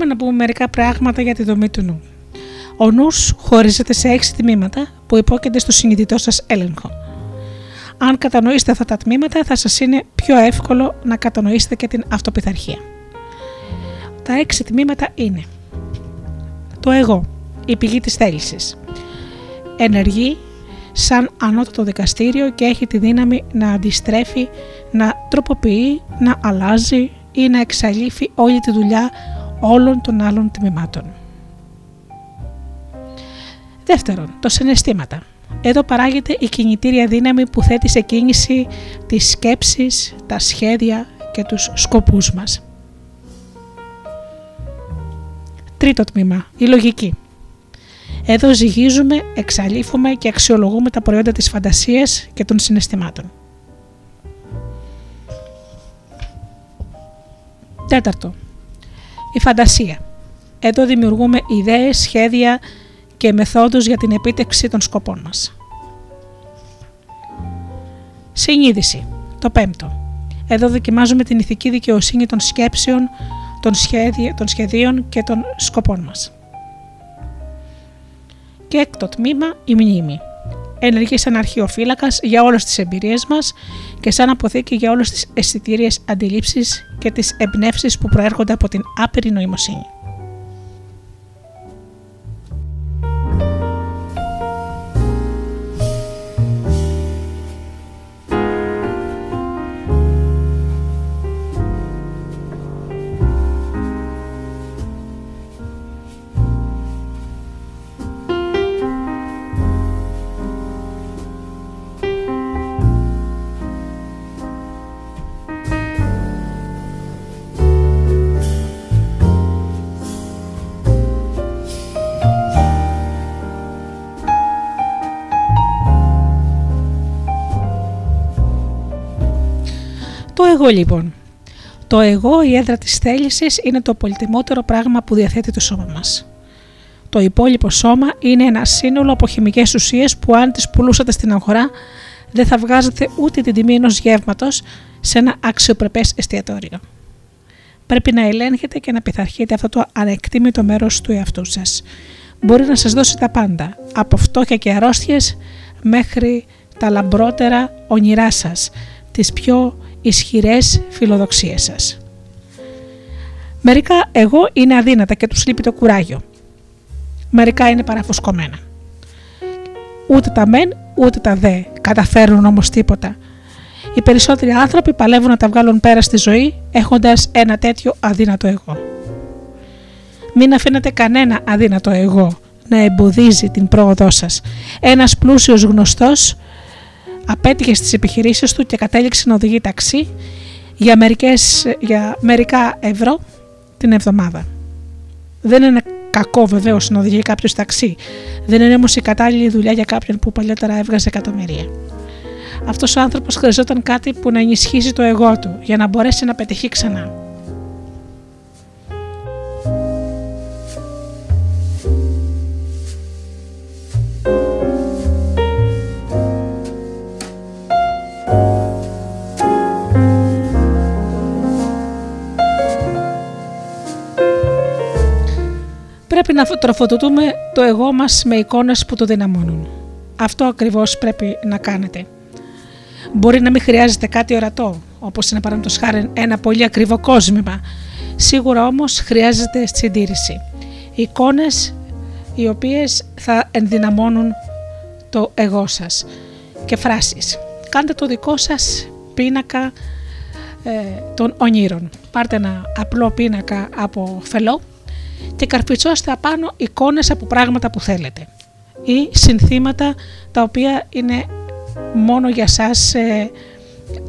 Πάμε να πούμε μερικά πράγματα για τη δομή του νου. Ο νους χωρίζεται σε έξι τμήματα που υπόκειται στο συνειδητό σας έλεγχο. Αν κατανοήσετε αυτά τα τμήματα θα σας είναι πιο εύκολο να κατανοήσετε και την αυτοπιθαρχία. Τα έξι τμήματα είναι το εγώ, η πηγή της θέλησης. Ενεργεί σαν ανώτατο δικαστήριο και έχει τη δύναμη να αντιστρέφει, να τροποποιεί, να αλλάζει ή να εξαλείφει όλη τη δουλειά όλων των άλλων τμήματων. Δεύτερον, το συναισθήματα. Εδώ παράγεται η κινητήρια δύναμη που θέτει σε κίνηση τις σκέψεις, τα σχέδια και τους σκοπούς μας. Τρίτο τμήμα. Η λογική. Εδώ ζυγίζουμε, εξαλείφουμε και αξιολογούμε τα προϊόντα της φαντασίας και των συναισθημάτων. Τέταρτο. Η φαντασία. Εδώ δημιουργούμε ιδέες, σχέδια και μεθόδους για την επίτευξη των σκοπών μας. Συνείδηση. Το πέμπτο. Εδώ δοκιμάζουμε την ηθική δικαιοσύνη των σκέψεων, των, των σχεδίων και των σκοπών μας. Και έκτο τμήμα, η μνήμη. Ενεργεί σαν αρχαιοφύλακα για όλες τις εμπειρίες μας και σαν αποθήκη για όλες τις αισθητήριες αντιλήψεις και τις εμπνεύσεις που προέρχονται από την άπειρη νοημοσύνη. Λοιπόν. Το εγώ, η έδρα της θέλησης, είναι το πολυτιμότερο πράγμα που διαθέτει το σώμα μας. Το υπόλοιπο σώμα είναι ένα σύνολο από χημικές ουσίες που αν τις πουλούσατε στην αγορά δεν θα βγάζετε ούτε την τιμή ενός γεύματος σε ένα αξιοπρεπές εστιατόριο. Πρέπει να ελέγχετε και να πειθαρχείτε αυτό το ανεκτήμητο μέρος του εαυτού σας. Μπορεί να σας δώσει τα πάντα, από φτώχεια και αρρώστιες μέχρι τα λαμπρότερα όνειρά σας, τις πιο ισχυρές φιλοδοξίες σας. Μερικά εγώ είναι αδύνατα και τους λείπει το κουράγιο. Μερικά είναι παραφουσκωμένα. Ούτε τα μεν ούτε τα δε καταφέρουν όμως τίποτα. Οι περισσότεροι άνθρωποι παλεύουν να τα βγάλουν πέρα στη ζωή έχοντας ένα τέτοιο αδύνατο εγώ. Μην αφήνετε κανένα αδύνατο εγώ να εμποδίζει την πρόοδό σας. Ένας πλούσιος γνωστός απέτυχε στις επιχειρήσεις του και κατέληξε να οδηγεί ταξί για, μερικές, για μερικά ευρώ την εβδομάδα. Δεν είναι κακό βεβαίως να οδηγεί κάποιος ταξί. Δεν είναι όμως η κατάλληλη δουλειά για κάποιον που παλιότερα έβγαζε εκατομμυρία. Αυτός ο άνθρωπος χρειαζόταν κάτι που να ενισχύσει το εγώ του για να μπορέσει να πετυχεί ξανά. Πρέπει να τροφοδοτούμε το εγώ μας με εικόνες που το δυναμώνουν. Αυτό ακριβώς πρέπει να κάνετε. Μπορεί να μην χρειάζεται κάτι ορατό, όπως είναι παραδείγματος χάρη ένα πολύ ακριβό κόσμημα. Σίγουρα όμως χρειάζεται συντήρηση. Εικόνες οι οποίες θα ενδυναμώνουν το εγώ σας και φράσεις. Κάντε το δικό σας πίνακα ε, των ονείρων. Πάρτε ένα απλό πίνακα από φελό και καρπιτσώστε απάνω εικόνες από πράγματα που θέλετε ή συνθήματα τα οποία είναι μόνο για σας ε,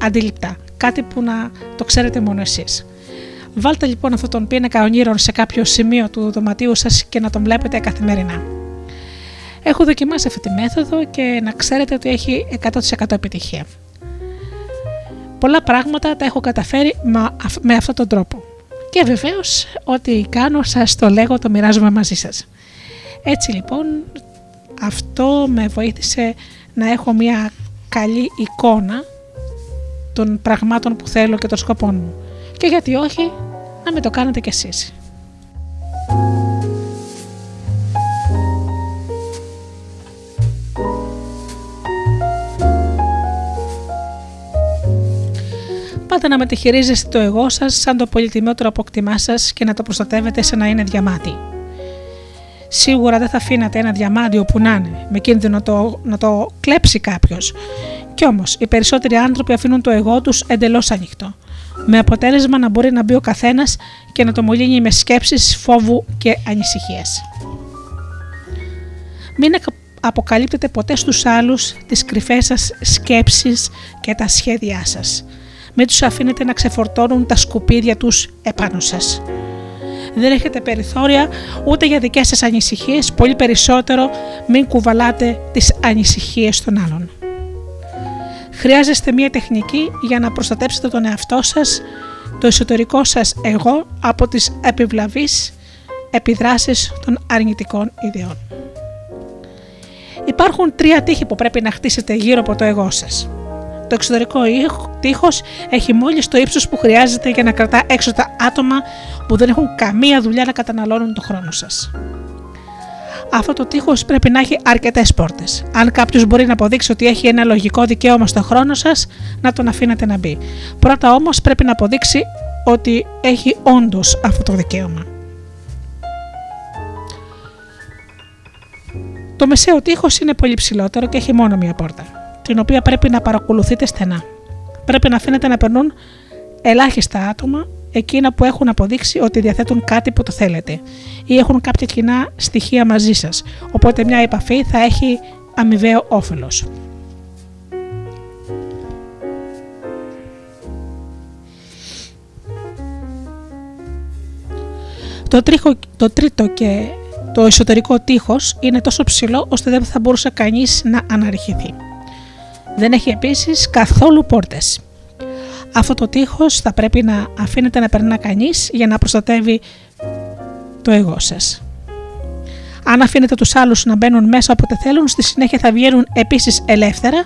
αντιληπτά, κάτι που να το ξέρετε μόνο εσείς. Βάλτε λοιπόν αυτόν τον πίνακα ονείρων σε κάποιο σημείο του δωματίου σας και να τον βλέπετε καθημερινά. Έχω δοκιμάσει αυτή τη μέθοδο και να ξέρετε ότι έχει 100% επιτυχία. Πολλά πράγματα τα έχω καταφέρει με αυτόν τον τρόπο και βεβαίως ό,τι κάνω σας το λέγω, το μοιράζομαι μαζί σας. Έτσι λοιπόν αυτό με βοήθησε να έχω μια καλή εικόνα των πραγμάτων που θέλω και των σκοπών μου. Και γιατί όχι, να με το κάνετε κι εσείς. Πάτε να μετεχειρίζεστε το εγώ σας σαν το πολυτιμότερο αποκτημά σας και να το προστατεύετε σαν να είναι διαμάτι. Σίγουρα δεν θα αφήνατε ένα διαμάντι όπου να είναι, με κίνδυνο το, να το κλέψει κάποιος. Κι όμως, οι περισσότεροι άνθρωποι αφήνουν το εγώ τους εντελώς ανοιχτό. Με αποτέλεσμα να μπορεί να μπει ο καθένας και να το μολύνει με σκέψεις φόβου και ανησυχίες. Μην αποκαλύπτετε ποτέ στους άλλους τις κρυφές σας σκέψεις και τα σχέδιά σας μην τους αφήνετε να ξεφορτώνουν τα σκουπίδια τους επάνω σας. Δεν έχετε περιθώρια ούτε για δικές σας ανησυχίες, πολύ περισσότερο μην κουβαλάτε τις ανησυχίες των άλλων. Χρειάζεστε μια τεχνική για να προστατέψετε τον εαυτό σας, το εσωτερικό σας εγώ από τις επιβλαβείς επιδράσεις των αρνητικών ιδεών. Υπάρχουν τρία τείχη που πρέπει να χτίσετε γύρω από το εγώ σας. Το εξωτερικό τείχος έχει μόλις το ύψος που χρειάζεται για να κρατά έξω τα άτομα που δεν έχουν καμία δουλειά να καταναλώνουν τον χρόνο σας. Αυτό το τείχος πρέπει να έχει αρκετές πόρτες. Αν κάποιος μπορεί να αποδείξει ότι έχει ένα λογικό δικαίωμα στο χρόνο σας, να τον αφήνετε να μπει. Πρώτα όμως πρέπει να αποδείξει ότι έχει όντως αυτό το δικαίωμα. Το μεσαίο τείχος είναι πολύ ψηλότερο και έχει μόνο μία πόρτα, την οποία πρέπει να παρακολουθείτε στενά. Πρέπει να αφήνετε να περνούν ελάχιστα άτομα εκείνα που έχουν αποδείξει ότι διαθέτουν κάτι που το θέλετε ή έχουν κάποια κοινά στοιχεία μαζί σας, οπότε μια επαφή θα έχει αμοιβαίο όφελος. Το, τρίχο, το τρίτο και το εσωτερικό τείχος είναι τόσο ψηλό ώστε δεν θα μπορούσε κανείς να αναρριχηθεί. Δεν έχει επίσης καθόλου πόρτες. Αυτό το τείχος θα πρέπει να αφήνεται να περνά κανείς για να προστατεύει το εγώ σας. Αν αφήνετε τους άλλους να μπαίνουν μέσα όποτε θέλουν, στη συνέχεια θα βγαίνουν επίσης ελεύθερα,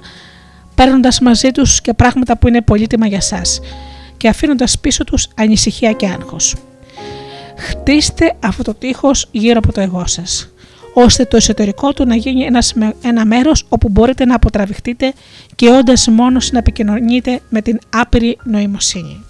παίρνοντας μαζί τους και πράγματα που είναι πολύτιμα για σας και αφήνοντας πίσω τους ανησυχία και άγχος. Χτίστε αυτό το τείχος γύρω από το εγώ σας, ώστε το εσωτερικό του να γίνει ένας, ένα μέρος όπου μπορείτε να αποτραβηχτείτε και όντας μόνος να επικοινωνείτε με την άπειρη νοημοσύνη.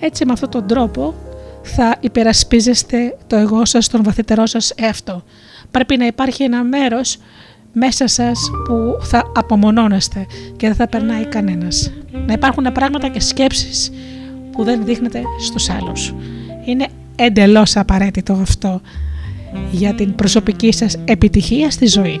Έτσι με αυτόν τον τρόπο θα υπερασπίζεστε το εγώ σας, τον βαθύτερό σας εαυτό. Πρέπει να υπάρχει ένα μέρος μέσα σας που θα απομονώνεστε και δεν θα περνάει κανένας. Να υπάρχουν πράγματα και σκέψεις που δεν δείχνετε στους άλλους. Είναι εντελώς απαραίτητο αυτό για την προσωπική σας επιτυχία στη ζωή.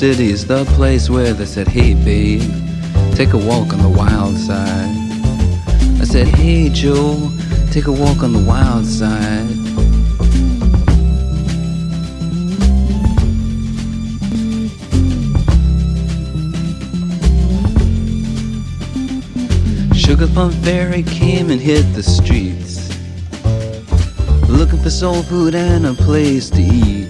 New York City is the place where they said, Hey babe, take a walk on the wild side. I said, Hey Joe, take a walk on the wild side. Sugar Plum Fairy came and hit the streets. Looking for soul food and a place to eat.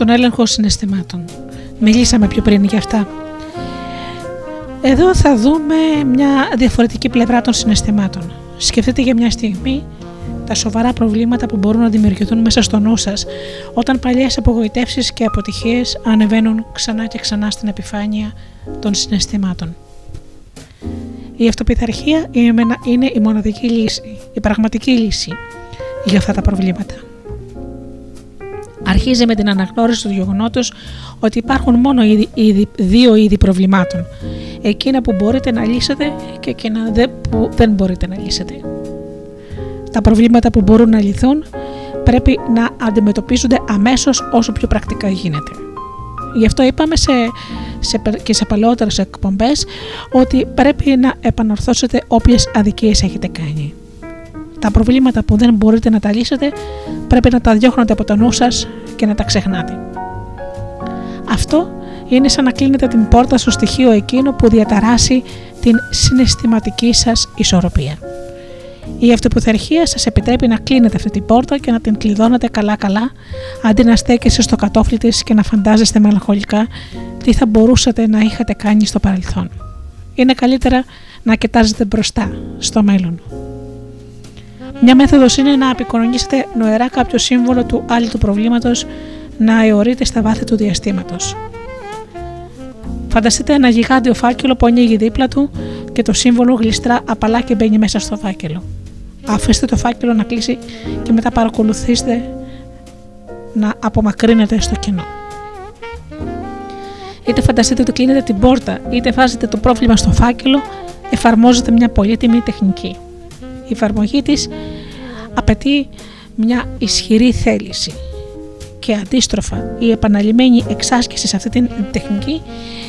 στον έλεγχο συναισθημάτων. Μιλήσαμε πιο πριν για αυτά. Εδώ θα δούμε μια διαφορετική πλευρά των συναισθημάτων. Σκεφτείτε για μια στιγμή τα σοβαρά προβλήματα που μπορούν να δημιουργηθούν μέσα στο νου σας όταν παλιές απογοητεύσεις και αποτυχίες ανεβαίνουν ξανά και ξανά στην επιφάνεια των συναισθημάτων. Η αυτοπιθαρχία είναι η μοναδική λύση, η πραγματική λύση για αυτά τα προβλήματα. Αρχίζει με την αναγνώριση του γεγονότος ότι υπάρχουν μόνο δύο είδη προβλημάτων. Εκείνα που μπορείτε να λύσετε και εκείνα που δεν μπορείτε να λύσετε. Τα προβλήματα που μπορούν να λυθούν πρέπει να αντιμετωπίζονται αμέσως όσο πιο πρακτικά γίνεται. Γι' αυτό είπαμε σε, σε, και σε παλαιότερες εκπομπές ότι πρέπει να επανορθώσετε όποιες αδικίες έχετε κάνει. Τα προβλήματα που δεν μπορείτε να τα λύσετε πρέπει να τα διώχνετε από το νου σας και να τα ξεχνάτε. Αυτό είναι σαν να κλείνετε την πόρτα στο στοιχείο εκείνο που διαταράσει την συναισθηματική σας ισορροπία. Η αυτοπιθαρχία σας επιτρέπει να κλείνετε αυτή την πόρτα και να την κλειδώνετε καλά-καλά, αντί να στέκεστε στο κατόφλι της και να φαντάζεστε μελαγχολικά τι θα μπορούσατε να είχατε κάνει στο παρελθόν. Είναι καλύτερα να κοιτάζετε μπροστά, στο μέλλον. Μια μέθοδος είναι να απεικονίσετε νοερά κάποιο σύμβολο του άλλου του προβλήματος να αιωρείται στα βάθη του διαστήματος. Φανταστείτε ένα γιγάντιο φάκελο που ανοίγει δίπλα του και το σύμβολο γλιστρά απαλά και μπαίνει μέσα στο φάκελο. Αφήστε το φάκελο να κλείσει και μετά παρακολουθήστε να απομακρύνετε στο κενό. Είτε φανταστείτε ότι κλείνετε την πόρτα, είτε βάζετε το πρόβλημα στο φάκελο, εφαρμόζετε μια πολύτιμη τεχνική. Η εφαρμογή της απαιτεί μια ισχυρή θέληση και αντίστροφα η επαναλημμένη εξάσκηση σε αυτή την τεχνική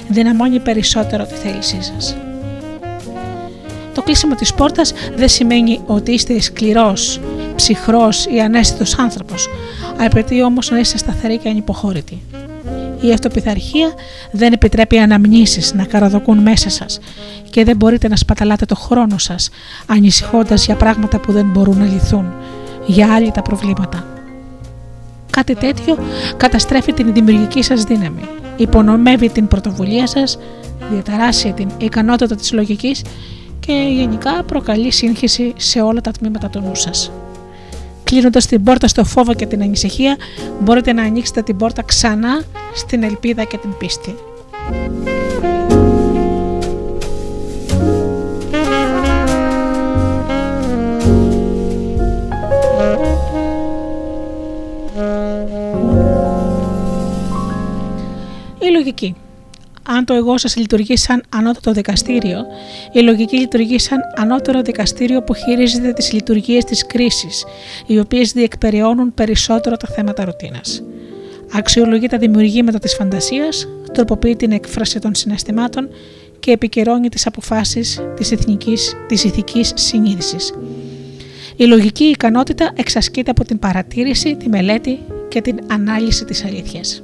δυναμώνει περισσότερο τη θέλησή σας. Το κλείσιμο της πόρτας δεν σημαίνει ότι είστε σκληρός, ψυχρός ή ανέστητος άνθρωπος, απαιτεί όμως να είστε σταθεροί και ανυποχώρητοι. Η αυτοπιθαρχία δεν επιτρέπει αναμνήσεις να καραδοκούν μέσα σας και δεν μπορείτε να σπαταλάτε το χρόνο σας ανησυχώντας για πράγματα που δεν μπορούν να λυθούν, για άλλη τα προβλήματα. Κάτι τέτοιο καταστρέφει την δημιουργική σας δύναμη, υπονομεύει την πρωτοβουλία σας, διαταράσσει την ικανότητα της λογικής και γενικά προκαλεί σύγχυση σε όλα τα τμήματα του νου σας. Κλείνοντας την πόρτα στο φόβο και την ανησυχία, μπορείτε να ανοίξετε την πόρτα ξανά στην ελπίδα και την πίστη. Η λογική. Αν το εγώ σας λειτουργεί σαν ανώτατο δικαστήριο, η λογική λειτουργεί σαν ανώτερο δικαστήριο που χειρίζεται τις λειτουργίες της κρίσης, οι οποίες διεκπεριώνουν περισσότερο τα θέματα ρουτίνας. Αξιολογεί τα δημιουργήματα της φαντασίας, τροποποιεί την έκφραση των συναισθημάτων και επικαιρώνει τις αποφάσεις της της ηθικής συνείδησης. Η λογική ικανότητα εξασκείται από την παρατήρηση, τη μελέτη και την ανάλυση της αλήθειας.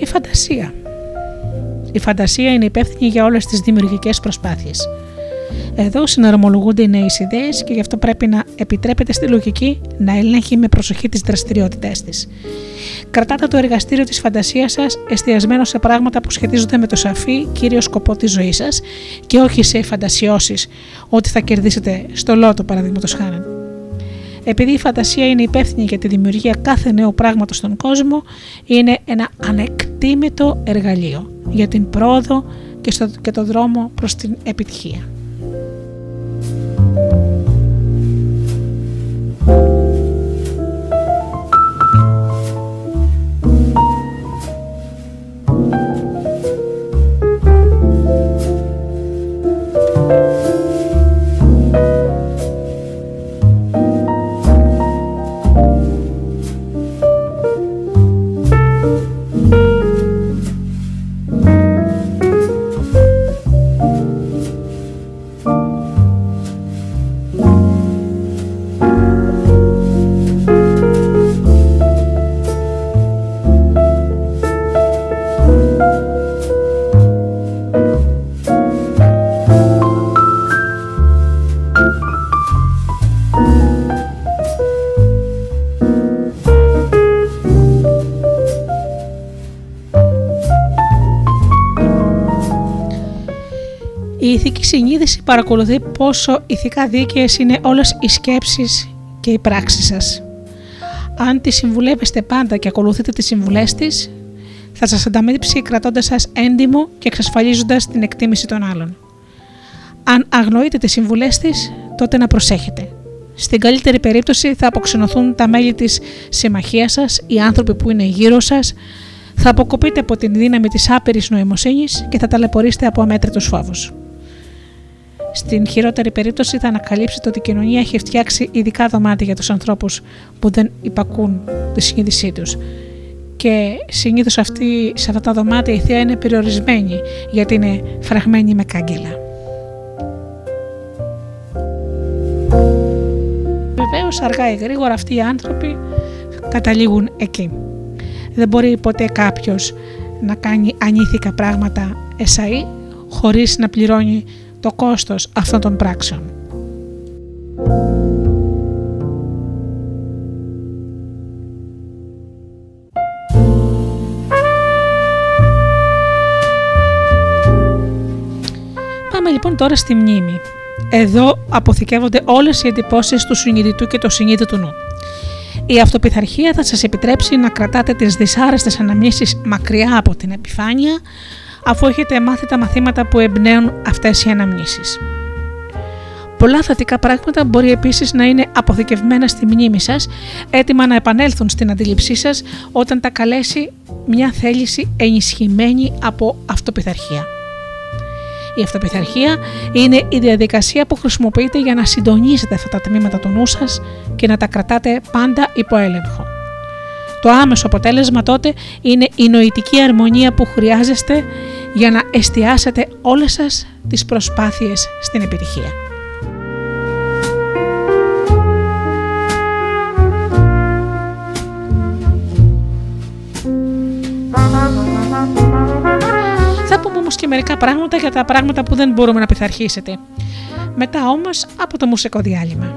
Η φαντασία. Η φαντασία είναι υπεύθυνη για όλες τις δημιουργικές προσπάθειες. Εδώ συναρμολογούνται οι νέες ιδέες και γι' αυτό πρέπει να επιτρέπετε στη λογική να ελέγχει με προσοχή τις δραστηριότητές της. Κρατάτε το εργαστήριο της φαντασίας σας εστιασμένο σε πράγματα που σχετίζονται με το σαφή κύριο σκοπό της ζωής σας και όχι σε φαντασιώσεις ότι θα κερδίσετε στο λότο, παραδείγματος χάρη. Επειδή η φαντασία είναι υπεύθυνη για τη δημιουργία κάθε νέου πράγματος στον κόσμο, είναι ένα ανεκτήμητο εργαλείο για την πρόοδο και, στο, και το δρόμο προς την επιτυχία. Ηθική συνείδηση παρακολουθεί πόσο ηθικά δίκαιες είναι όλες οι σκέψεις και οι πράξεις σας. Αν τη συμβουλεύεστε πάντα και ακολουθείτε τις συμβουλές της, θα σας ανταμείψει κρατώντας σας έντιμο και εξασφαλίζοντας την εκτίμηση των άλλων. Αν αγνοείτε τις συμβουλές της, τότε να προσέχετε. Στην καλύτερη περίπτωση θα αποξενωθούν τα μέλη της συμμαχίας σας, οι άνθρωποι που είναι γύρω σας, θα αποκοπείτε από την δύναμη της άπειρης νοημοσύνης και θα ταλαιπωρήσετε από αμέτρητους φόβους. Στην χειρότερη περίπτωση θα ανακαλύψετε ότι η κοινωνία έχει φτιάξει ειδικά δωμάτια για τους ανθρώπους που δεν υπακούν τη συνείδησή τους. Και συνήθως αυτή, σε αυτά τα δωμάτια η θεία είναι περιορισμένη γιατί είναι φραγμένη με κάγκελα. Βεβαίως αργά ή γρήγορα αυτοί οι άνθρωποι καταλήγουν εκεί. Δεν μπορεί ποτέ κάποιος να κάνει ανήθικα πράγματα εσαΐ χωρίς να πληρώνει το κόστος αυτών των πράξεων. Πάμε λοιπόν τώρα στη μνήμη. Εδώ αποθηκεύονται όλες οι εντυπώσεις του συνειδητού και του συνείδητου νου. Η αυτοπιθαρχία θα σας επιτρέψει να κρατάτε τις δυσάρεστες αναμνήσεις μακριά από την επιφάνεια αφού έχετε μάθει τα μαθήματα που εμπνέουν αυτές οι αναμνήσεις. Πολλά θετικά πράγματα μπορεί επίσης να είναι αποθηκευμένα στη μνήμη σας, έτοιμα να επανέλθουν στην αντίληψή σας όταν τα καλέσει μια θέληση ενισχυμένη από αυτοπιθαρχία. Η αυτοπιθαρχία είναι η διαδικασία που χρησιμοποιείτε για να συντονίσετε αυτά τα τμήματα του νου σας και να τα κρατάτε πάντα υπό έλεγχο. Το άμεσο αποτέλεσμα τότε είναι η νοητική αρμονία που χρειάζεστε για να εστιάσετε όλες σας τις προσπάθειες στην επιτυχία. Θα πούμε όμως και μερικά πράγματα για τα πράγματα που δεν μπορούμε να πειθαρχήσετε. Μετά όμως από το μουσικό διάλειμμα.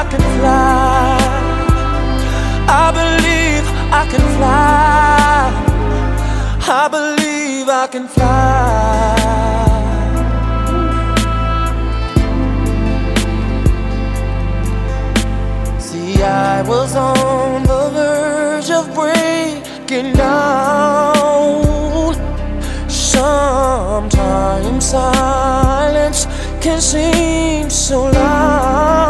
I can fly. I believe I can fly. I believe I can fly. See, I was on the verge of breaking down. Sometimes silence can seem so loud.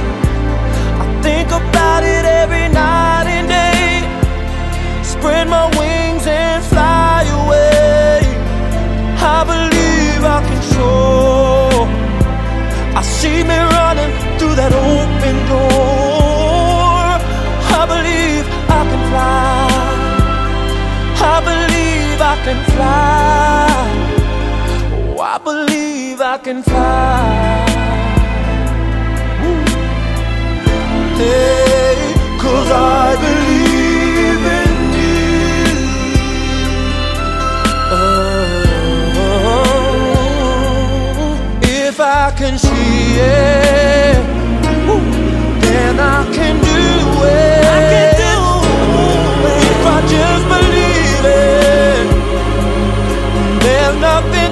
About it every night and day. Spread my wings and fly away. I believe I can soar. I see me running through that open door. I believe I can fly. I believe I can fly. Oh, I believe I can fly. Hey, cause I believe in you. Oh, if I can see it, then I can do it. I can do it. If I just believe it, there's nothing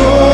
soul.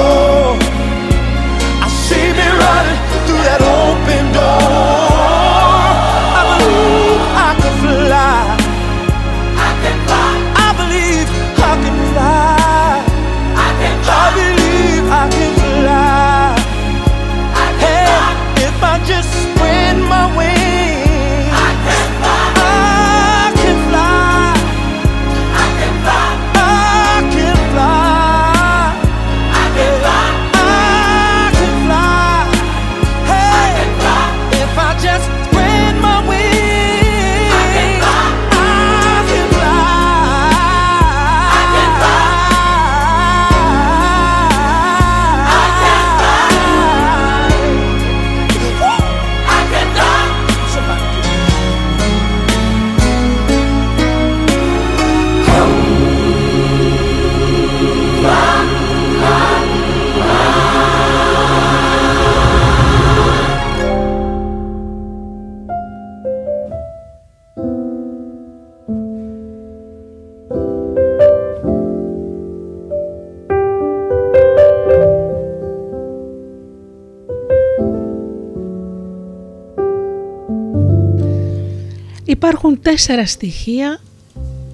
Υπάρχουν τέσσερα στοιχεία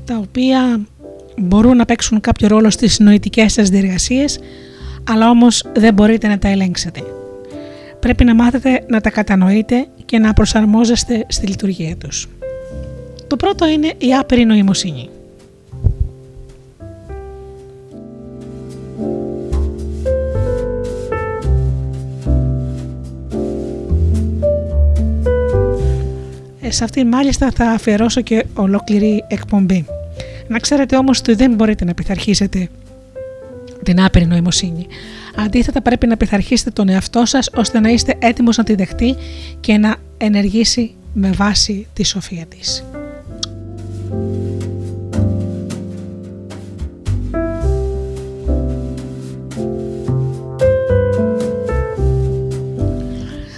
τα οποία μπορούν να παίξουν κάποιο ρόλο στις νοητικές σας διεργασίες, αλλά όμως δεν μπορείτε να τα ελέγξετε. Πρέπει να μάθετε να τα κατανοείτε και να προσαρμόζεστε στη λειτουργία τους. Το πρώτο είναι η άπειρη νοημοσύνη. Σε αυτή μάλιστα θα αφιερώσω και ολόκληρη εκπομπή. Να ξέρετε όμως ότι δεν μπορείτε να πειθαρχήσετε την άπειρη νοημοσύνη. Αντίθετα πρέπει να πειθαρχήσετε τον εαυτό σας ώστε να είστε έτοιμος να τη δεχτεί και να ενεργήσει με βάση τη σοφία της.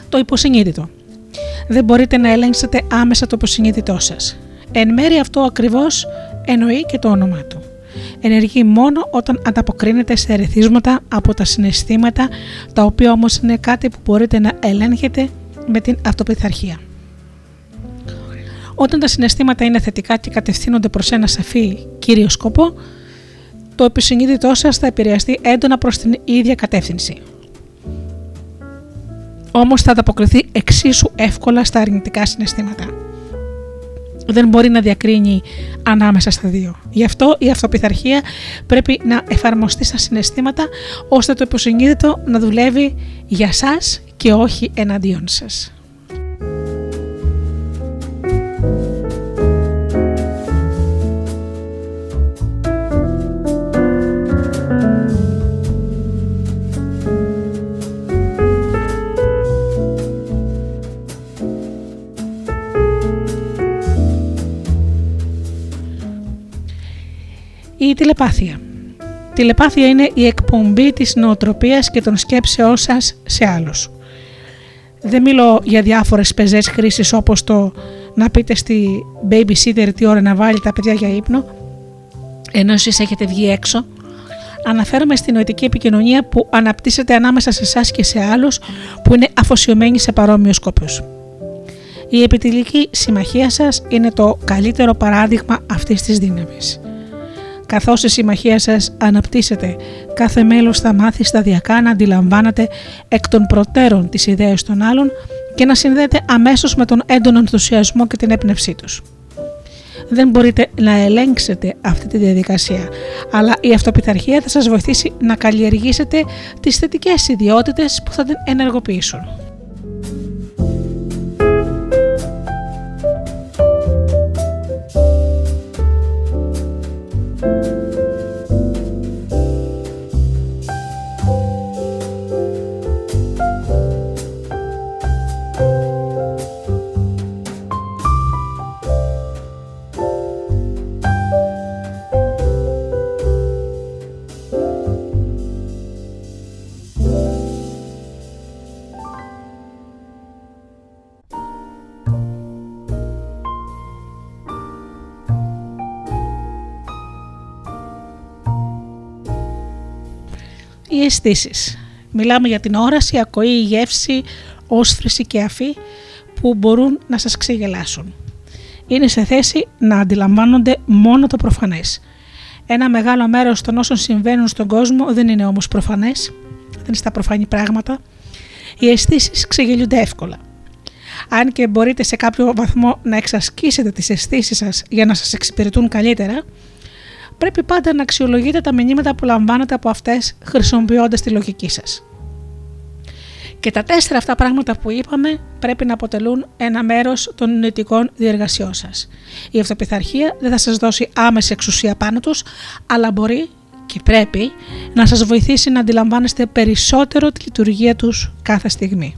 Το υποσυνείδητο. Δεν μπορείτε να ελέγξετε άμεσα το υποσυνείδητό σας. Εν μέρει αυτό ακριβώς εννοεί και το όνομά του. Ενεργεί μόνο όταν ανταποκρίνεται σε ερεθίσματα από τα συναισθήματα, τα οποία όμως είναι κάτι που μπορείτε να ελέγχετε με την αυτοπιθαρχία. Όταν τα συναισθήματα είναι θετικά και κατευθύνονται προς ένα σαφή κύριο σκοπό, το επισυνείδητό σας θα επηρεαστεί έντονα προς την ίδια κατεύθυνση. Όμως θα ανταποκριθεί εξίσου εύκολα στα αρνητικά συναισθήματα δεν μπορεί να διακρίνει ανάμεσα στα δύο. Γι' αυτό η αυτοπιθαρχία πρέπει να εφαρμοστεί στα συναισθήματα ώστε το υποσυνείδητο να δουλεύει για σας και όχι εναντίον σας. Τηλεπάθεια. Τηλεπάθεια είναι η εκπομπή της νοοτροπίας και των σκέψεών σας σε άλλους. Δεν μιλώ για διάφορες πεζές χρήσεις όπως το να πείτε στη babysitter τι ώρα να βάλει τα παιδιά για ύπνο, ενώ εσείς έχετε βγει έξω. Αναφέρομαι στην νοητική επικοινωνία που αναπτύσσεται ανάμεσα σε εσάς και σε άλλους που είναι αφοσιωμένοι σε παρόμοιους σκόπους. Η επιτυλική συμμαχία σας είναι το καλύτερο παράδειγμα αυτής της δύναμης. Καθώς η συμμαχία σας αναπτύσσεται, κάθε μέλος θα μάθει σταδιακά να αντιλαμβάνεται εκ των προτέρων τις ιδέες των άλλων και να συνδέεται αμέσως με τον έντονο ενθουσιασμό και την έπνευσή τους. Δεν μπορείτε να ελέγξετε αυτή τη διαδικασία, αλλά η αυτοπιθαρχία θα σας βοηθήσει να καλλιεργήσετε τις θετικές ιδιότητες που θα την ενεργοποιήσουν. Οι αισθήσεις. Μιλάμε για την όραση, ακοή, γεύση, όσφρηση και αφή που μπορούν να σας ξεγελάσουν. Είναι σε θέση να αντιλαμβάνονται μόνο το προφανές. Ένα μεγάλο μέρος των όσων συμβαίνουν στον κόσμο δεν είναι όμως προφανές, δεν είναι στα προφανή πράγματα. Οι αισθήσεις ξεγελιούνται εύκολα. Αν και μπορείτε σε κάποιο βαθμό να εξασκήσετε τις αισθήσεις σας για να σας εξυπηρετούν καλύτερα, πρέπει πάντα να αξιολογείτε τα μηνύματα που λαμβάνετε από αυτές χρησιμοποιώντας τη λογική σας. Και τα τέσσερα αυτά πράγματα που είπαμε πρέπει να αποτελούν ένα μέρος των νοητικών διεργασιών σας. Η αυτοπιθαρχία δεν θα σας δώσει άμεση εξουσία πάνω τους, αλλά μπορεί και πρέπει να σας βοηθήσει να αντιλαμβάνεστε περισσότερο τη λειτουργία τους κάθε στιγμή.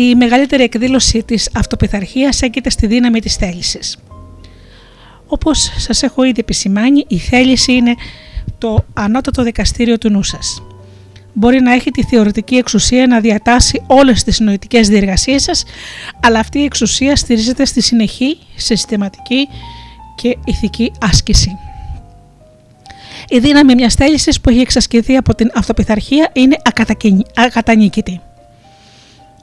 Η μεγαλύτερη εκδήλωση της αυτοπιθαρχίας έγκυται στη δύναμη της θέλησης. Όπως σας έχω ήδη επισημάνει, η θέληση είναι το ανώτατο δικαστήριο του νου σας. Μπορεί να έχει τη θεωρητική εξουσία να διατάσει όλες τις νοητικές διεργασίες σας, αλλά αυτή η εξουσία στηρίζεται στη συνεχή, συστηματική και ηθική άσκηση. Η δύναμη μιας θέλησης που έχει εξασκηθεί από την αυτοπιθαρχία είναι ακατανίκητη.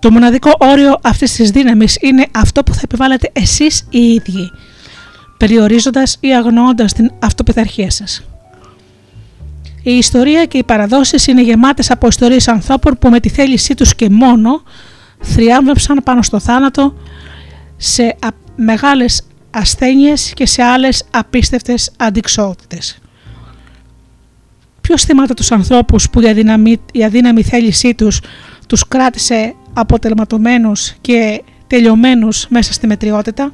Το μοναδικό όριο αυτής της δύναμης είναι αυτό που θα επιβάλλετε εσείς οι ίδιοι, περιορίζοντας ή αγνοώντας την αυτοπιθαρχία σας. Η ιστορία και οι παραδόσεις είναι γεμάτες από ιστορίες ανθρώπων που με τη θέλησή τους και μόνο θριάμβεψαν πάνω στο θάνατο σε μεγάλες ασθένειες και σε άλλες απίστευτες αντικσότητες. Ποιος θυμάται τους ανθρώπους που η αδύναμη θέλησή τους τους κράτησε αποτελματωμένους και τελειωμένους μέσα στη μετριότητα.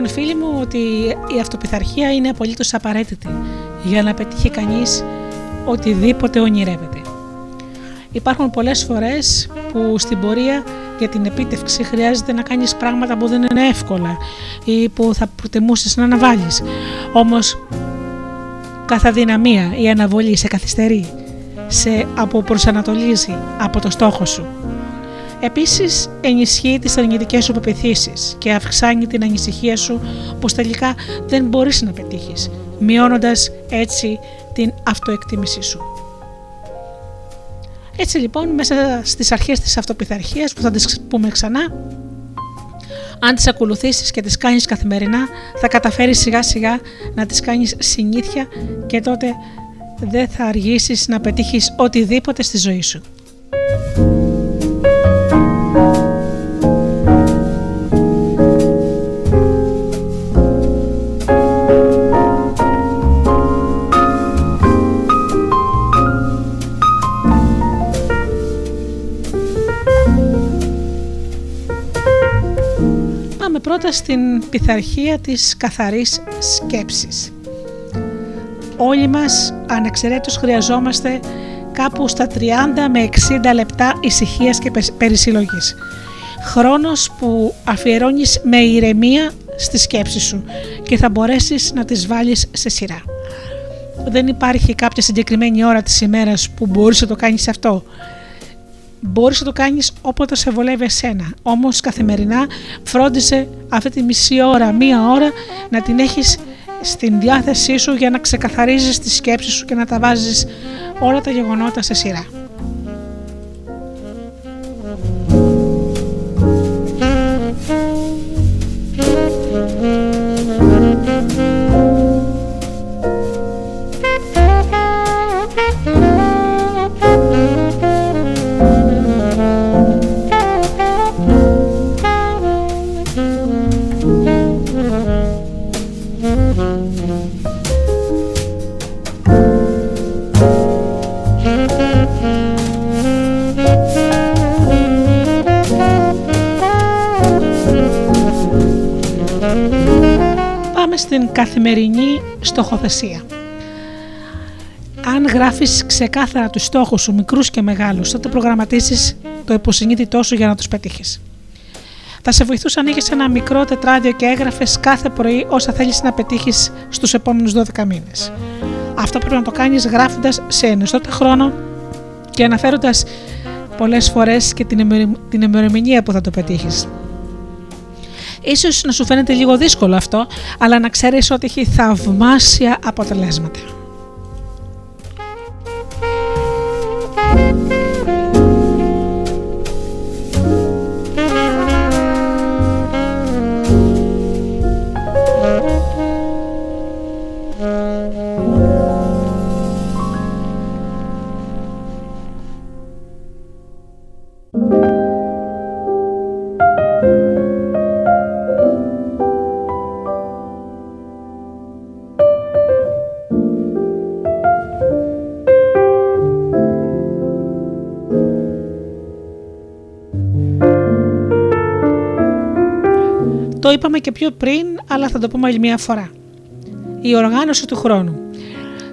Λοιπόν φίλοι μου ότι η αυτοπιθαρχία είναι απολύτως απαραίτητη για να πετύχει κανείς οτιδήποτε ονειρεύεται. Υπάρχουν πολλές φορές που στην πορεία για την επίτευξη χρειάζεται να κάνεις πράγματα που δεν είναι εύκολα ή που θα προτιμούσες να αναβάλεις. Όμως κάθε αδυναμία ή αναβολή σε καθυστερεί, σε αποπροσανατολίζει από το στόχο σου. Επίσης ενισχύει τις αρνητικές σου πεπιθήσεις και αυξάνει την ανησυχία σου πως τελικά δεν μπορείς να πετύχεις, μειώνοντας έτσι την αυτοεκτίμησή σου. Έτσι λοιπόν μέσα στις αρχές της αυτοπιθαρχίας που θα τις πούμε ξανά αν τις ακολουθήσεις και τις κάνεις καθημερινά θα καταφέρεις σιγά σιγά να τις κάνεις συνήθεια και τότε δεν θα αργήσεις να πετύχεις οτιδήποτε στη ζωή σου. Πάμε πρώτα στην πειθαρχία της καθαρής σκέψης. Όλοι μας ανεξαιρέτως χρειαζόμαστε κάπου στα 30 με 60 λεπτά ησυχίας και πε- περισυλλογής. Χρόνος που αφιερώνεις με ηρεμία στη σκέψη σου και θα μπορέσεις να τις βάλεις σε σειρά. Δεν υπάρχει κάποια συγκεκριμένη ώρα της ημέρας που μπορείς να το κάνεις αυτό. Μπορείς να το κάνεις όποτε σε βολεύει εσένα. Όμως καθημερινά φρόντισε αυτή τη μισή ώρα, μία ώρα να την έχεις στην διάθεσή σου για να ξεκαθαρίζεις τη σκέψη σου και να τα βάζεις όλα τα γεγονότα σε σειρά. Στην καθημερινή στοχοθεσία. Αν γράφεις ξεκάθαρα τους στόχους σου μικρούς και μεγάλους, τότε προγραμματίζεις το υποσυνείδητό σου για να τους πετύχεις. Θα σε βοηθούσε αν είχες ένα μικρό τετράδιο και έγραφες κάθε πρωί όσα θέλεις να πετύχεις στους επόμενους 12 μήνες. Αυτό πρέπει να το κάνεις γράφοντας σε ενιστότητα χρόνο και αναφέροντας πολλές φορές και την ημερη- την ημερομηνία που θα το πετύχεις. Ίσως να σου φαίνεται λίγο δύσκολο αυτό, αλλά να ξέρεις ότι έχει θαυμάσια αποτελέσματα. Το είπαμε και πιο πριν, αλλά θα το πούμε άλλη μια φορά. Η οργάνωση του χρόνου.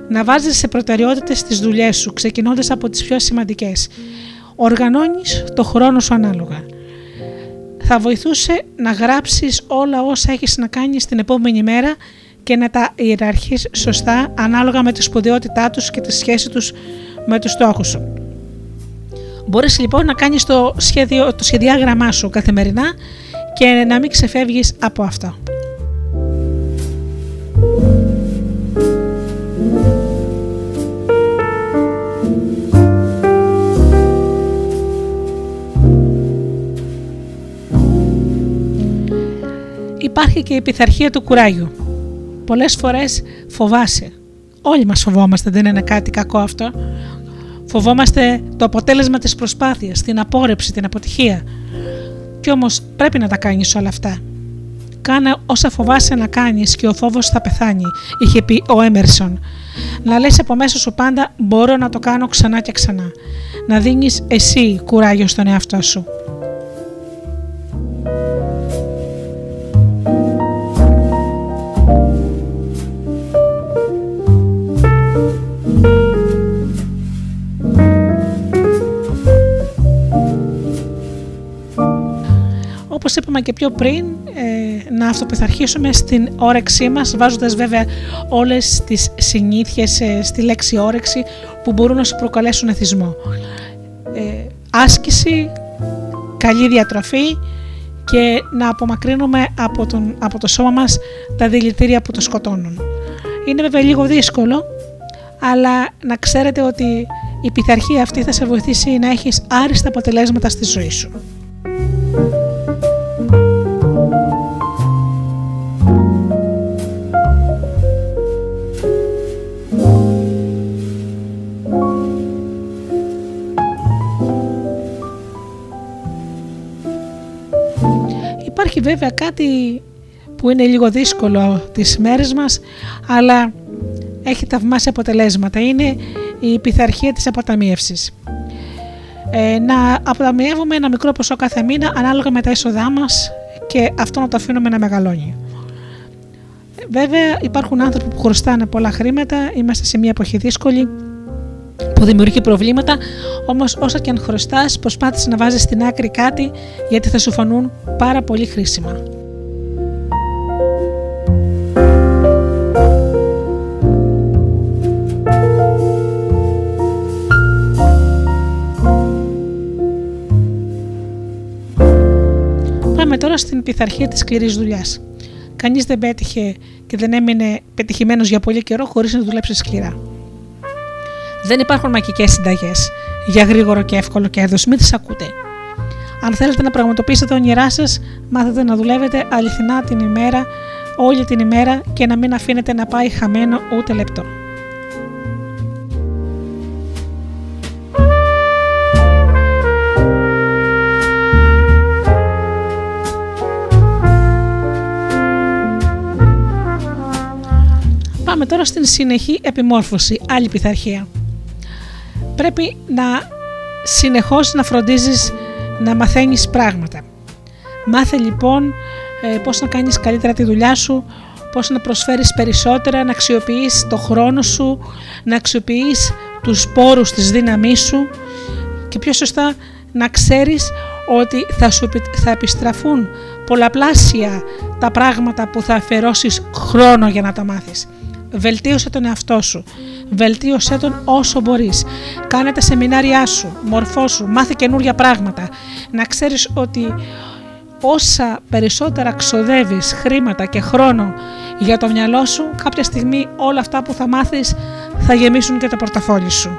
Να βάζεις σε προτεραιότητες τις δουλειές σου, ξεκινώντας από τις πιο σημαντικές. Οργανώνεις το χρόνο σου ανάλογα. Θα βοηθούσε να γράψεις όλα όσα έχεις να κάνεις την επόμενη μέρα και να τα ιεραρχείς σωστά ανάλογα με τη σπουδαιότητά τους και τη σχέση τους με τους στόχους σου. Μπορείς λοιπόν να κάνεις το, σχέδιο, το σχεδιάγραμμά σου καθημερινά και να μην ξεφεύγεις από αυτό. Υπάρχει και η πειθαρχία του κουράγιου. Πολλές φορές φοβάσαι. Όλοι μας φοβόμαστε, δεν είναι κάτι κακό αυτό. Φοβόμαστε το αποτέλεσμα της προσπάθειας, την απόρρεψη, την αποτυχία. Κι όμως πρέπει να τα κάνεις όλα αυτά. Κάνε όσα φοβάσαι να κάνεις και ο φόβος θα πεθάνει, είχε πει ο Έμερσον. Να λες από μέσα σου πάντα μπορώ να το κάνω ξανά και ξανά. Να δίνεις εσύ κουράγιο στον εαυτό σου. Είπαμε και πιο πριν, ε, να αυτοπιθαρχήσουμε στην όρεξή μας, βάζοντας βέβαια όλες τις συνήθειες ε, στη λέξη όρεξη που μπορούν να σου προκαλέσουν εθισμό. Ε, άσκηση, καλή διατροφή και να απομακρύνουμε από, τον, από το σώμα μας τα δηλητήρια που το σκοτώνουν. Είναι βέβαια λίγο δύσκολο, αλλά να ξέρετε ότι η πειθαρχία αυτή θα σε βοηθήσει να έχεις άριστα αποτελέσματα στη ζωή σου. Βέβαια κάτι που είναι λίγο δύσκολο τις μέρες μας, αλλά έχει θαυμάσια αποτελέσματα. Είναι η πειθαρχία της αποταμίευσης. Ε, να αποταμιεύουμε ένα μικρό ποσό κάθε μήνα ανάλογα με τα έσοδά μας και αυτό να το αφήνουμε να μεγαλώνει. Βέβαια υπάρχουν άνθρωποι που χρωστάνε πολλά χρήματα, είμαστε σε μια εποχή δύσκολη που δημιουργεί προβλήματα, όμως όσα και αν χρωστάς προσπάθησε να βάζεις στην άκρη κάτι γιατί θα σου φανούν πάρα πολύ χρήσιμα. Πάμε τώρα στην πειθαρχία της σκληρής δουλειάς. Κανείς δεν πέτυχε και δεν έμεινε πετυχημένος για πολύ καιρό χωρίς να δουλέψει σκληρά. Δεν υπάρχουν μαγικές συνταγές για γρήγορο και εύκολο κέρδος, μην τις ακούτε. Αν θέλετε να πραγματοποιήσετε τα όνειρά σας, μάθετε να δουλεύετε αληθινά την ημέρα, όλη την ημέρα και να μην αφήνετε να πάει χαμένο ούτε λεπτό. Πάμε τώρα στην συνεχή επιμόρφωση, άλλη πειθαρχία. Πρέπει να συνεχώς να φροντίζεις να μαθαίνεις πράγματα. Μάθε λοιπόν ε, πώς να κάνεις καλύτερα τη δουλειά σου, πώς να προσφέρεις περισσότερα, να αξιοποιείς το χρόνο σου, να αξιοποιείς τους πόρους της δύναμής σου και πιο σωστά να ξέρεις ότι θα σου επι- θα επιστραφούν πολλαπλάσια τα πράγματα που θα αφιερώσεις χρόνο για να τα μάθεις. Βελτίωσε τον εαυτό σου. Βελτίωσέ τον όσο μπορείς. Κάνε τα σεμινάρια σου, μορφώσου, μάθε καινούργια πράγματα. Να ξέρεις ότι όσα περισσότερα ξοδεύεις χρήματα και χρόνο για το μυαλό σου, κάποια στιγμή όλα αυτά που θα μάθεις θα γεμίσουν και το πορταφόλι σου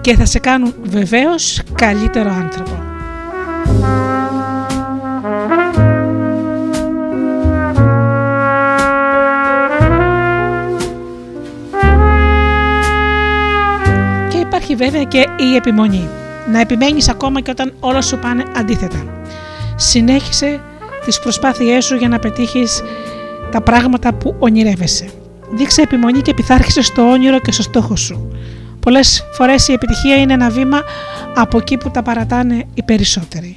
και θα σε κάνουν βεβαίως καλύτερο άνθρωπο. Υπάρχει βέβαια και η επιμονή. Να επιμένεις ακόμα και όταν όλα σου πάνε αντίθετα. Συνέχισε τις προσπάθειές σου για να πετύχεις τα πράγματα που ονειρεύεσαι. Δείξε επιμονή και πειθάρχησε στο όνειρο και στο στόχο σου. Πολλές φορές η επιτυχία είναι ένα βήμα από εκεί που τα παρατάνε οι περισσότεροι.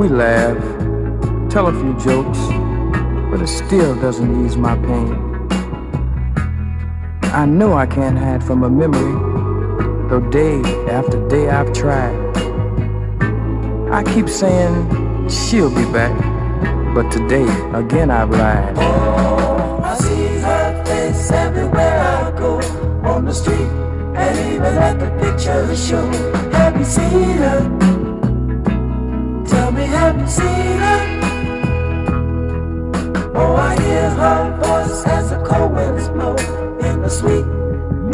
We laugh, tell a few jokes, but it still doesn't ease my pain. I know I can't hide from a memory, though day after day I've tried. I keep saying she'll be back, but today again I've lied. Oh, I see her face everywhere I go on the street and even at the picture show. Have you seen her? Cold winds blow in the sweet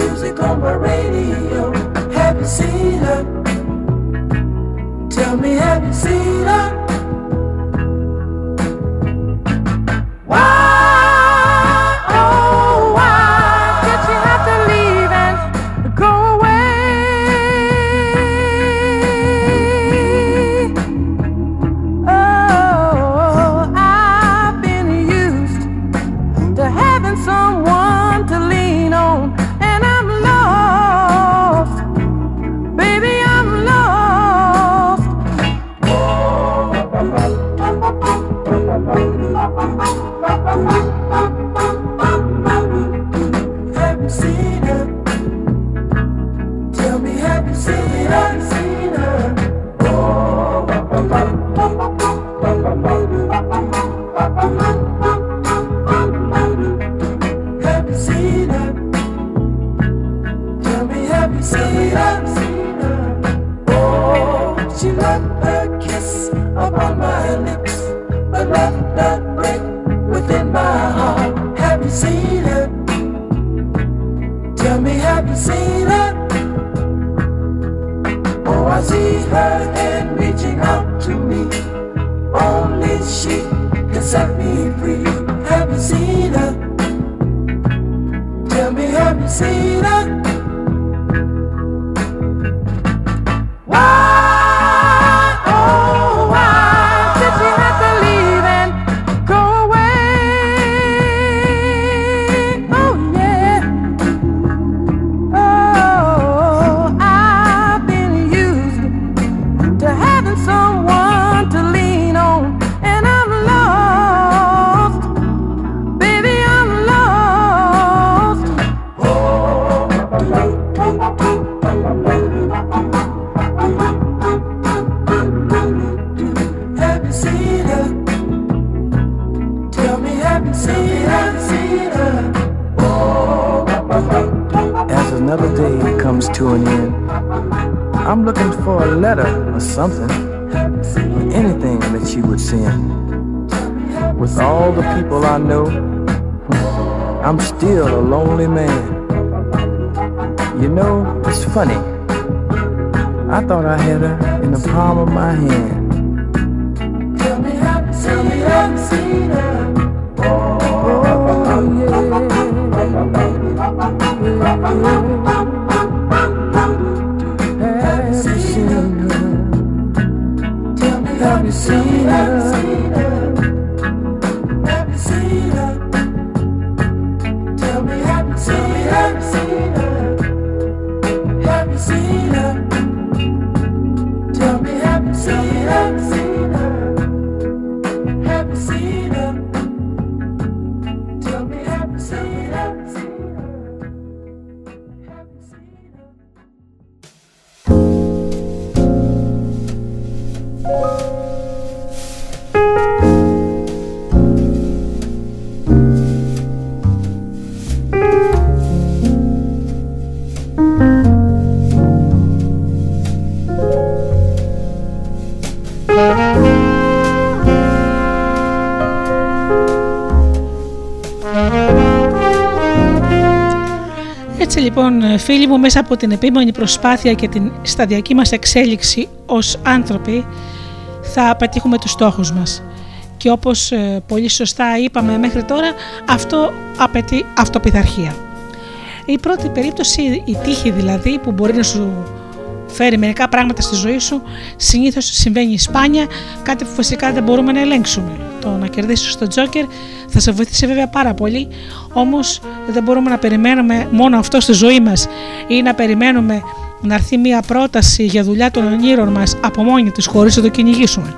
music on my radio. Have you seen her? Tell me, have you seen her? Oh, I see her hand reaching out to me. Only she can set me free. Have you seen her? Tell me, have you seen her? Still a lonely man. You know, it's funny. I thought I had her in the palm of my hand. Tell me, you seen her? Have you seen her? Φίλοι μου μέσα από την επίμονη προσπάθεια και την σταδιακή μας εξέλιξη ως άνθρωποι θα πετύχουμε τους στόχους μας. Και όπως ε, πολύ σωστά είπαμε μέχρι τώρα αυτό απαιτεί αυτοπιθαρχία. Η πρώτη περίπτωση, η τύχη δηλαδή που μπορεί να σου φέρει μερικά πράγματα στη ζωή σου, συνήθως συμβαίνει σπάνια, κάτι που φυσικά δεν μπορούμε να ελέγξουμε. Το να κερδίσεις τον Τζόκερ θα σε βοηθήσει βέβαια πάρα πολύ, όμως δεν μπορούμε να περιμένουμε μόνο αυτό στη ζωή μας ή να περιμένουμε να έρθει μια πρόταση για δουλειά των ονείρων μας από μόνη της χωρίς να το κυνηγήσουμε.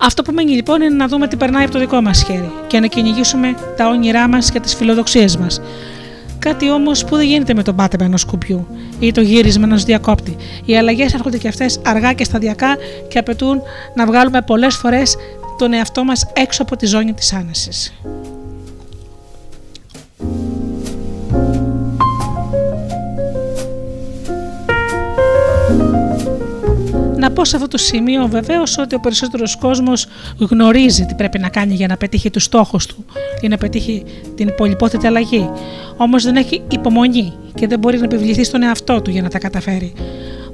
Αυτό που μένει λοιπόν είναι να δούμε τι περνάει από το δικό μας χέρι και να κυνηγήσουμε τα όνειρά μας και τις φιλοδοξίες μας. Κάτι όμως που δεν γίνεται με τον πάτεμα ενός σκουπιού ή το γύρισμα ενός διακόπτη. Οι αλλαγές έρχονται και αυτές αργά και σταδιακά και απαιτούν να βγάλουμε πολλές φορές τον εαυτό μας έξω από τη ζώνη της άνεσης. Πω σε αυτό το σημείο βεβαίως ότι ο περισσότερος κόσμος γνωρίζει τι πρέπει να κάνει για να πετύχει τους στόχους του ή να πετύχει την πολυπόθετη αλλαγή. Όμως δεν έχει υπομονή και δεν μπορεί να επιβληθεί στον εαυτό του για να τα καταφέρει.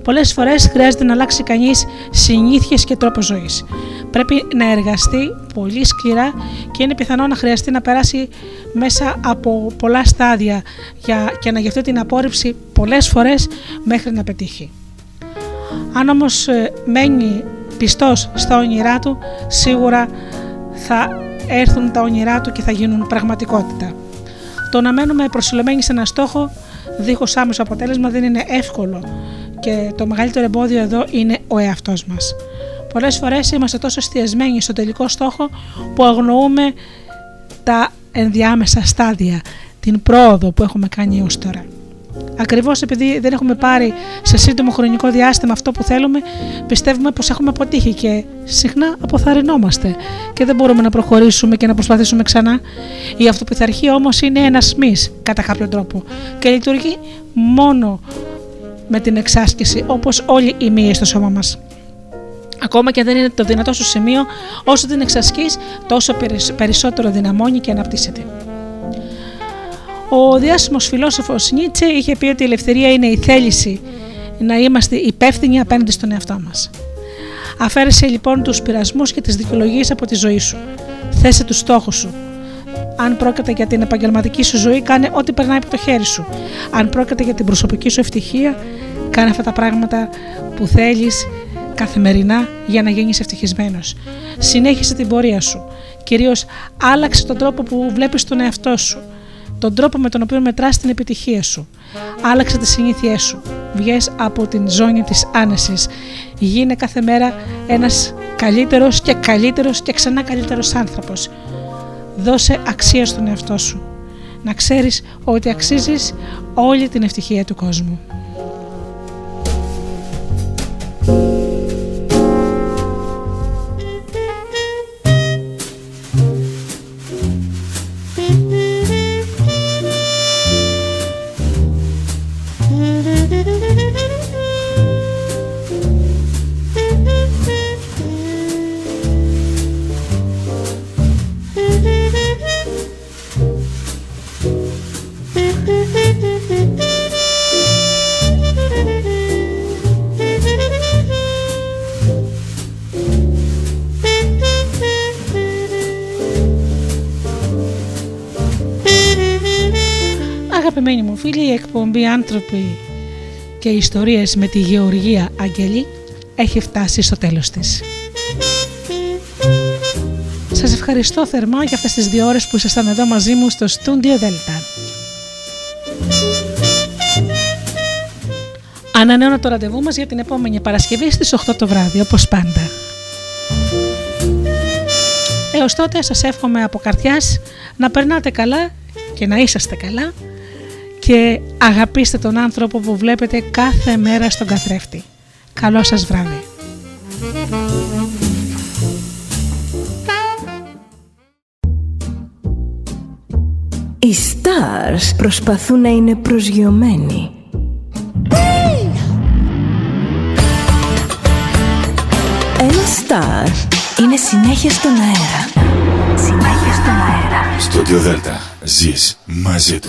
Πολλές φορές χρειάζεται να αλλάξει κανείς συνήθειες και τρόπο ζωής. Πρέπει να εργαστεί πολύ σκληρά και είναι πιθανό να χρειαστεί να περάσει μέσα από πολλά στάδια για, και να γευτεί την απόρριψη πολλές φορές μέχρι να πετύχει. Αν όμως ε, μένει πιστός στα όνειρά του, σίγουρα θα έρθουν τα όνειρά του και θα γίνουν πραγματικότητα. Το να μένουμε προσιλωμένοι σε ένα στόχο δίχως άμεσο αποτέλεσμα δεν είναι εύκολο και το μεγαλύτερο εμπόδιο εδώ είναι ο εαυτός μας. Πολλές φορές είμαστε τόσο εστιασμένοι στο τελικό στόχο που αγνοούμε τα ενδιάμεσα στάδια, την πρόοδο που έχουμε κάνει έως τώρα. Ακριβώς επειδή δεν έχουμε πάρει σε σύντομο χρονικό διάστημα αυτό που θέλουμε, πιστεύουμε πως έχουμε αποτύχει και συχνά αποθαρρυνόμαστε και δεν μπορούμε να προχωρήσουμε και να προσπαθήσουμε ξανά. Η αυτοπιθαρχία όμως είναι ένα μη κατά κάποιο τρόπο και λειτουργεί μόνο με την εξάσκηση όπως όλοι οι μύες στο σώμα μας. Ακόμα και δεν είναι το δυνατό σου σημείο, όσο την εξασκείς τόσο περισσότερο δυναμώνει και αναπτύσσεται. Ο διάσημος φιλόσοφος Νίτσε είχε πει ότι η ελευθερία είναι η θέληση να είμαστε υπεύθυνοι απέναντι στον εαυτό μας. Αφαίρεσε λοιπόν τους πειρασμούς και τις δικαιολογίες από τη ζωή σου. Θέσε τους στόχους σου. Αν πρόκειται για την επαγγελματική σου ζωή, κάνε ό,τι περνάει από το χέρι σου. Αν πρόκειται για την προσωπική σου ευτυχία, κάνε αυτά τα πράγματα που θέλεις καθημερινά για να γίνεις ευτυχισμένος. Συνέχισε την πορεία σου. Κυρίως άλλαξε τον τρόπο που βλέπεις τον εαυτό σου τον τρόπο με τον οποίο μετράς την επιτυχία σου. Άλλαξε τις συνήθειές σου. Βγες από την ζώνη της άνεσης. Γίνε κάθε μέρα ένας καλύτερος και καλύτερος και ξανά καλύτερος άνθρωπος. Δώσε αξία στον εαυτό σου. Να ξέρεις ότι αξίζεις όλη την ευτυχία του κόσμου. Αγαπημένοι μου φίλοι, η εκπομπή «Άνθρωποι και ιστορίες με τη Γεωργία Αγγελή» έχει φτάσει στο τέλος της. Σας ευχαριστώ θερμά για αυτές τις δύο ώρες που ήσασταν εδώ μαζί μου στο Studio Delta. Ανανέωνα το ραντεβού μας για την επόμενη Παρασκευή στις 8 το βράδυ, όπως πάντα. Έως τότε σας εύχομαι από καρδιάς να περνάτε καλά και να είσαστε καλά και αγαπήστε τον άνθρωπο που βλέπετε κάθε μέρα στον καθρέφτη. Καλό σας βράδυ. Οι stars προσπαθούν να είναι προσγειωμένοι. Ένα star είναι συνέχεια στον αέρα. Συνέχεια στον αέρα. Στο Δέλτα ζεις μαζί του.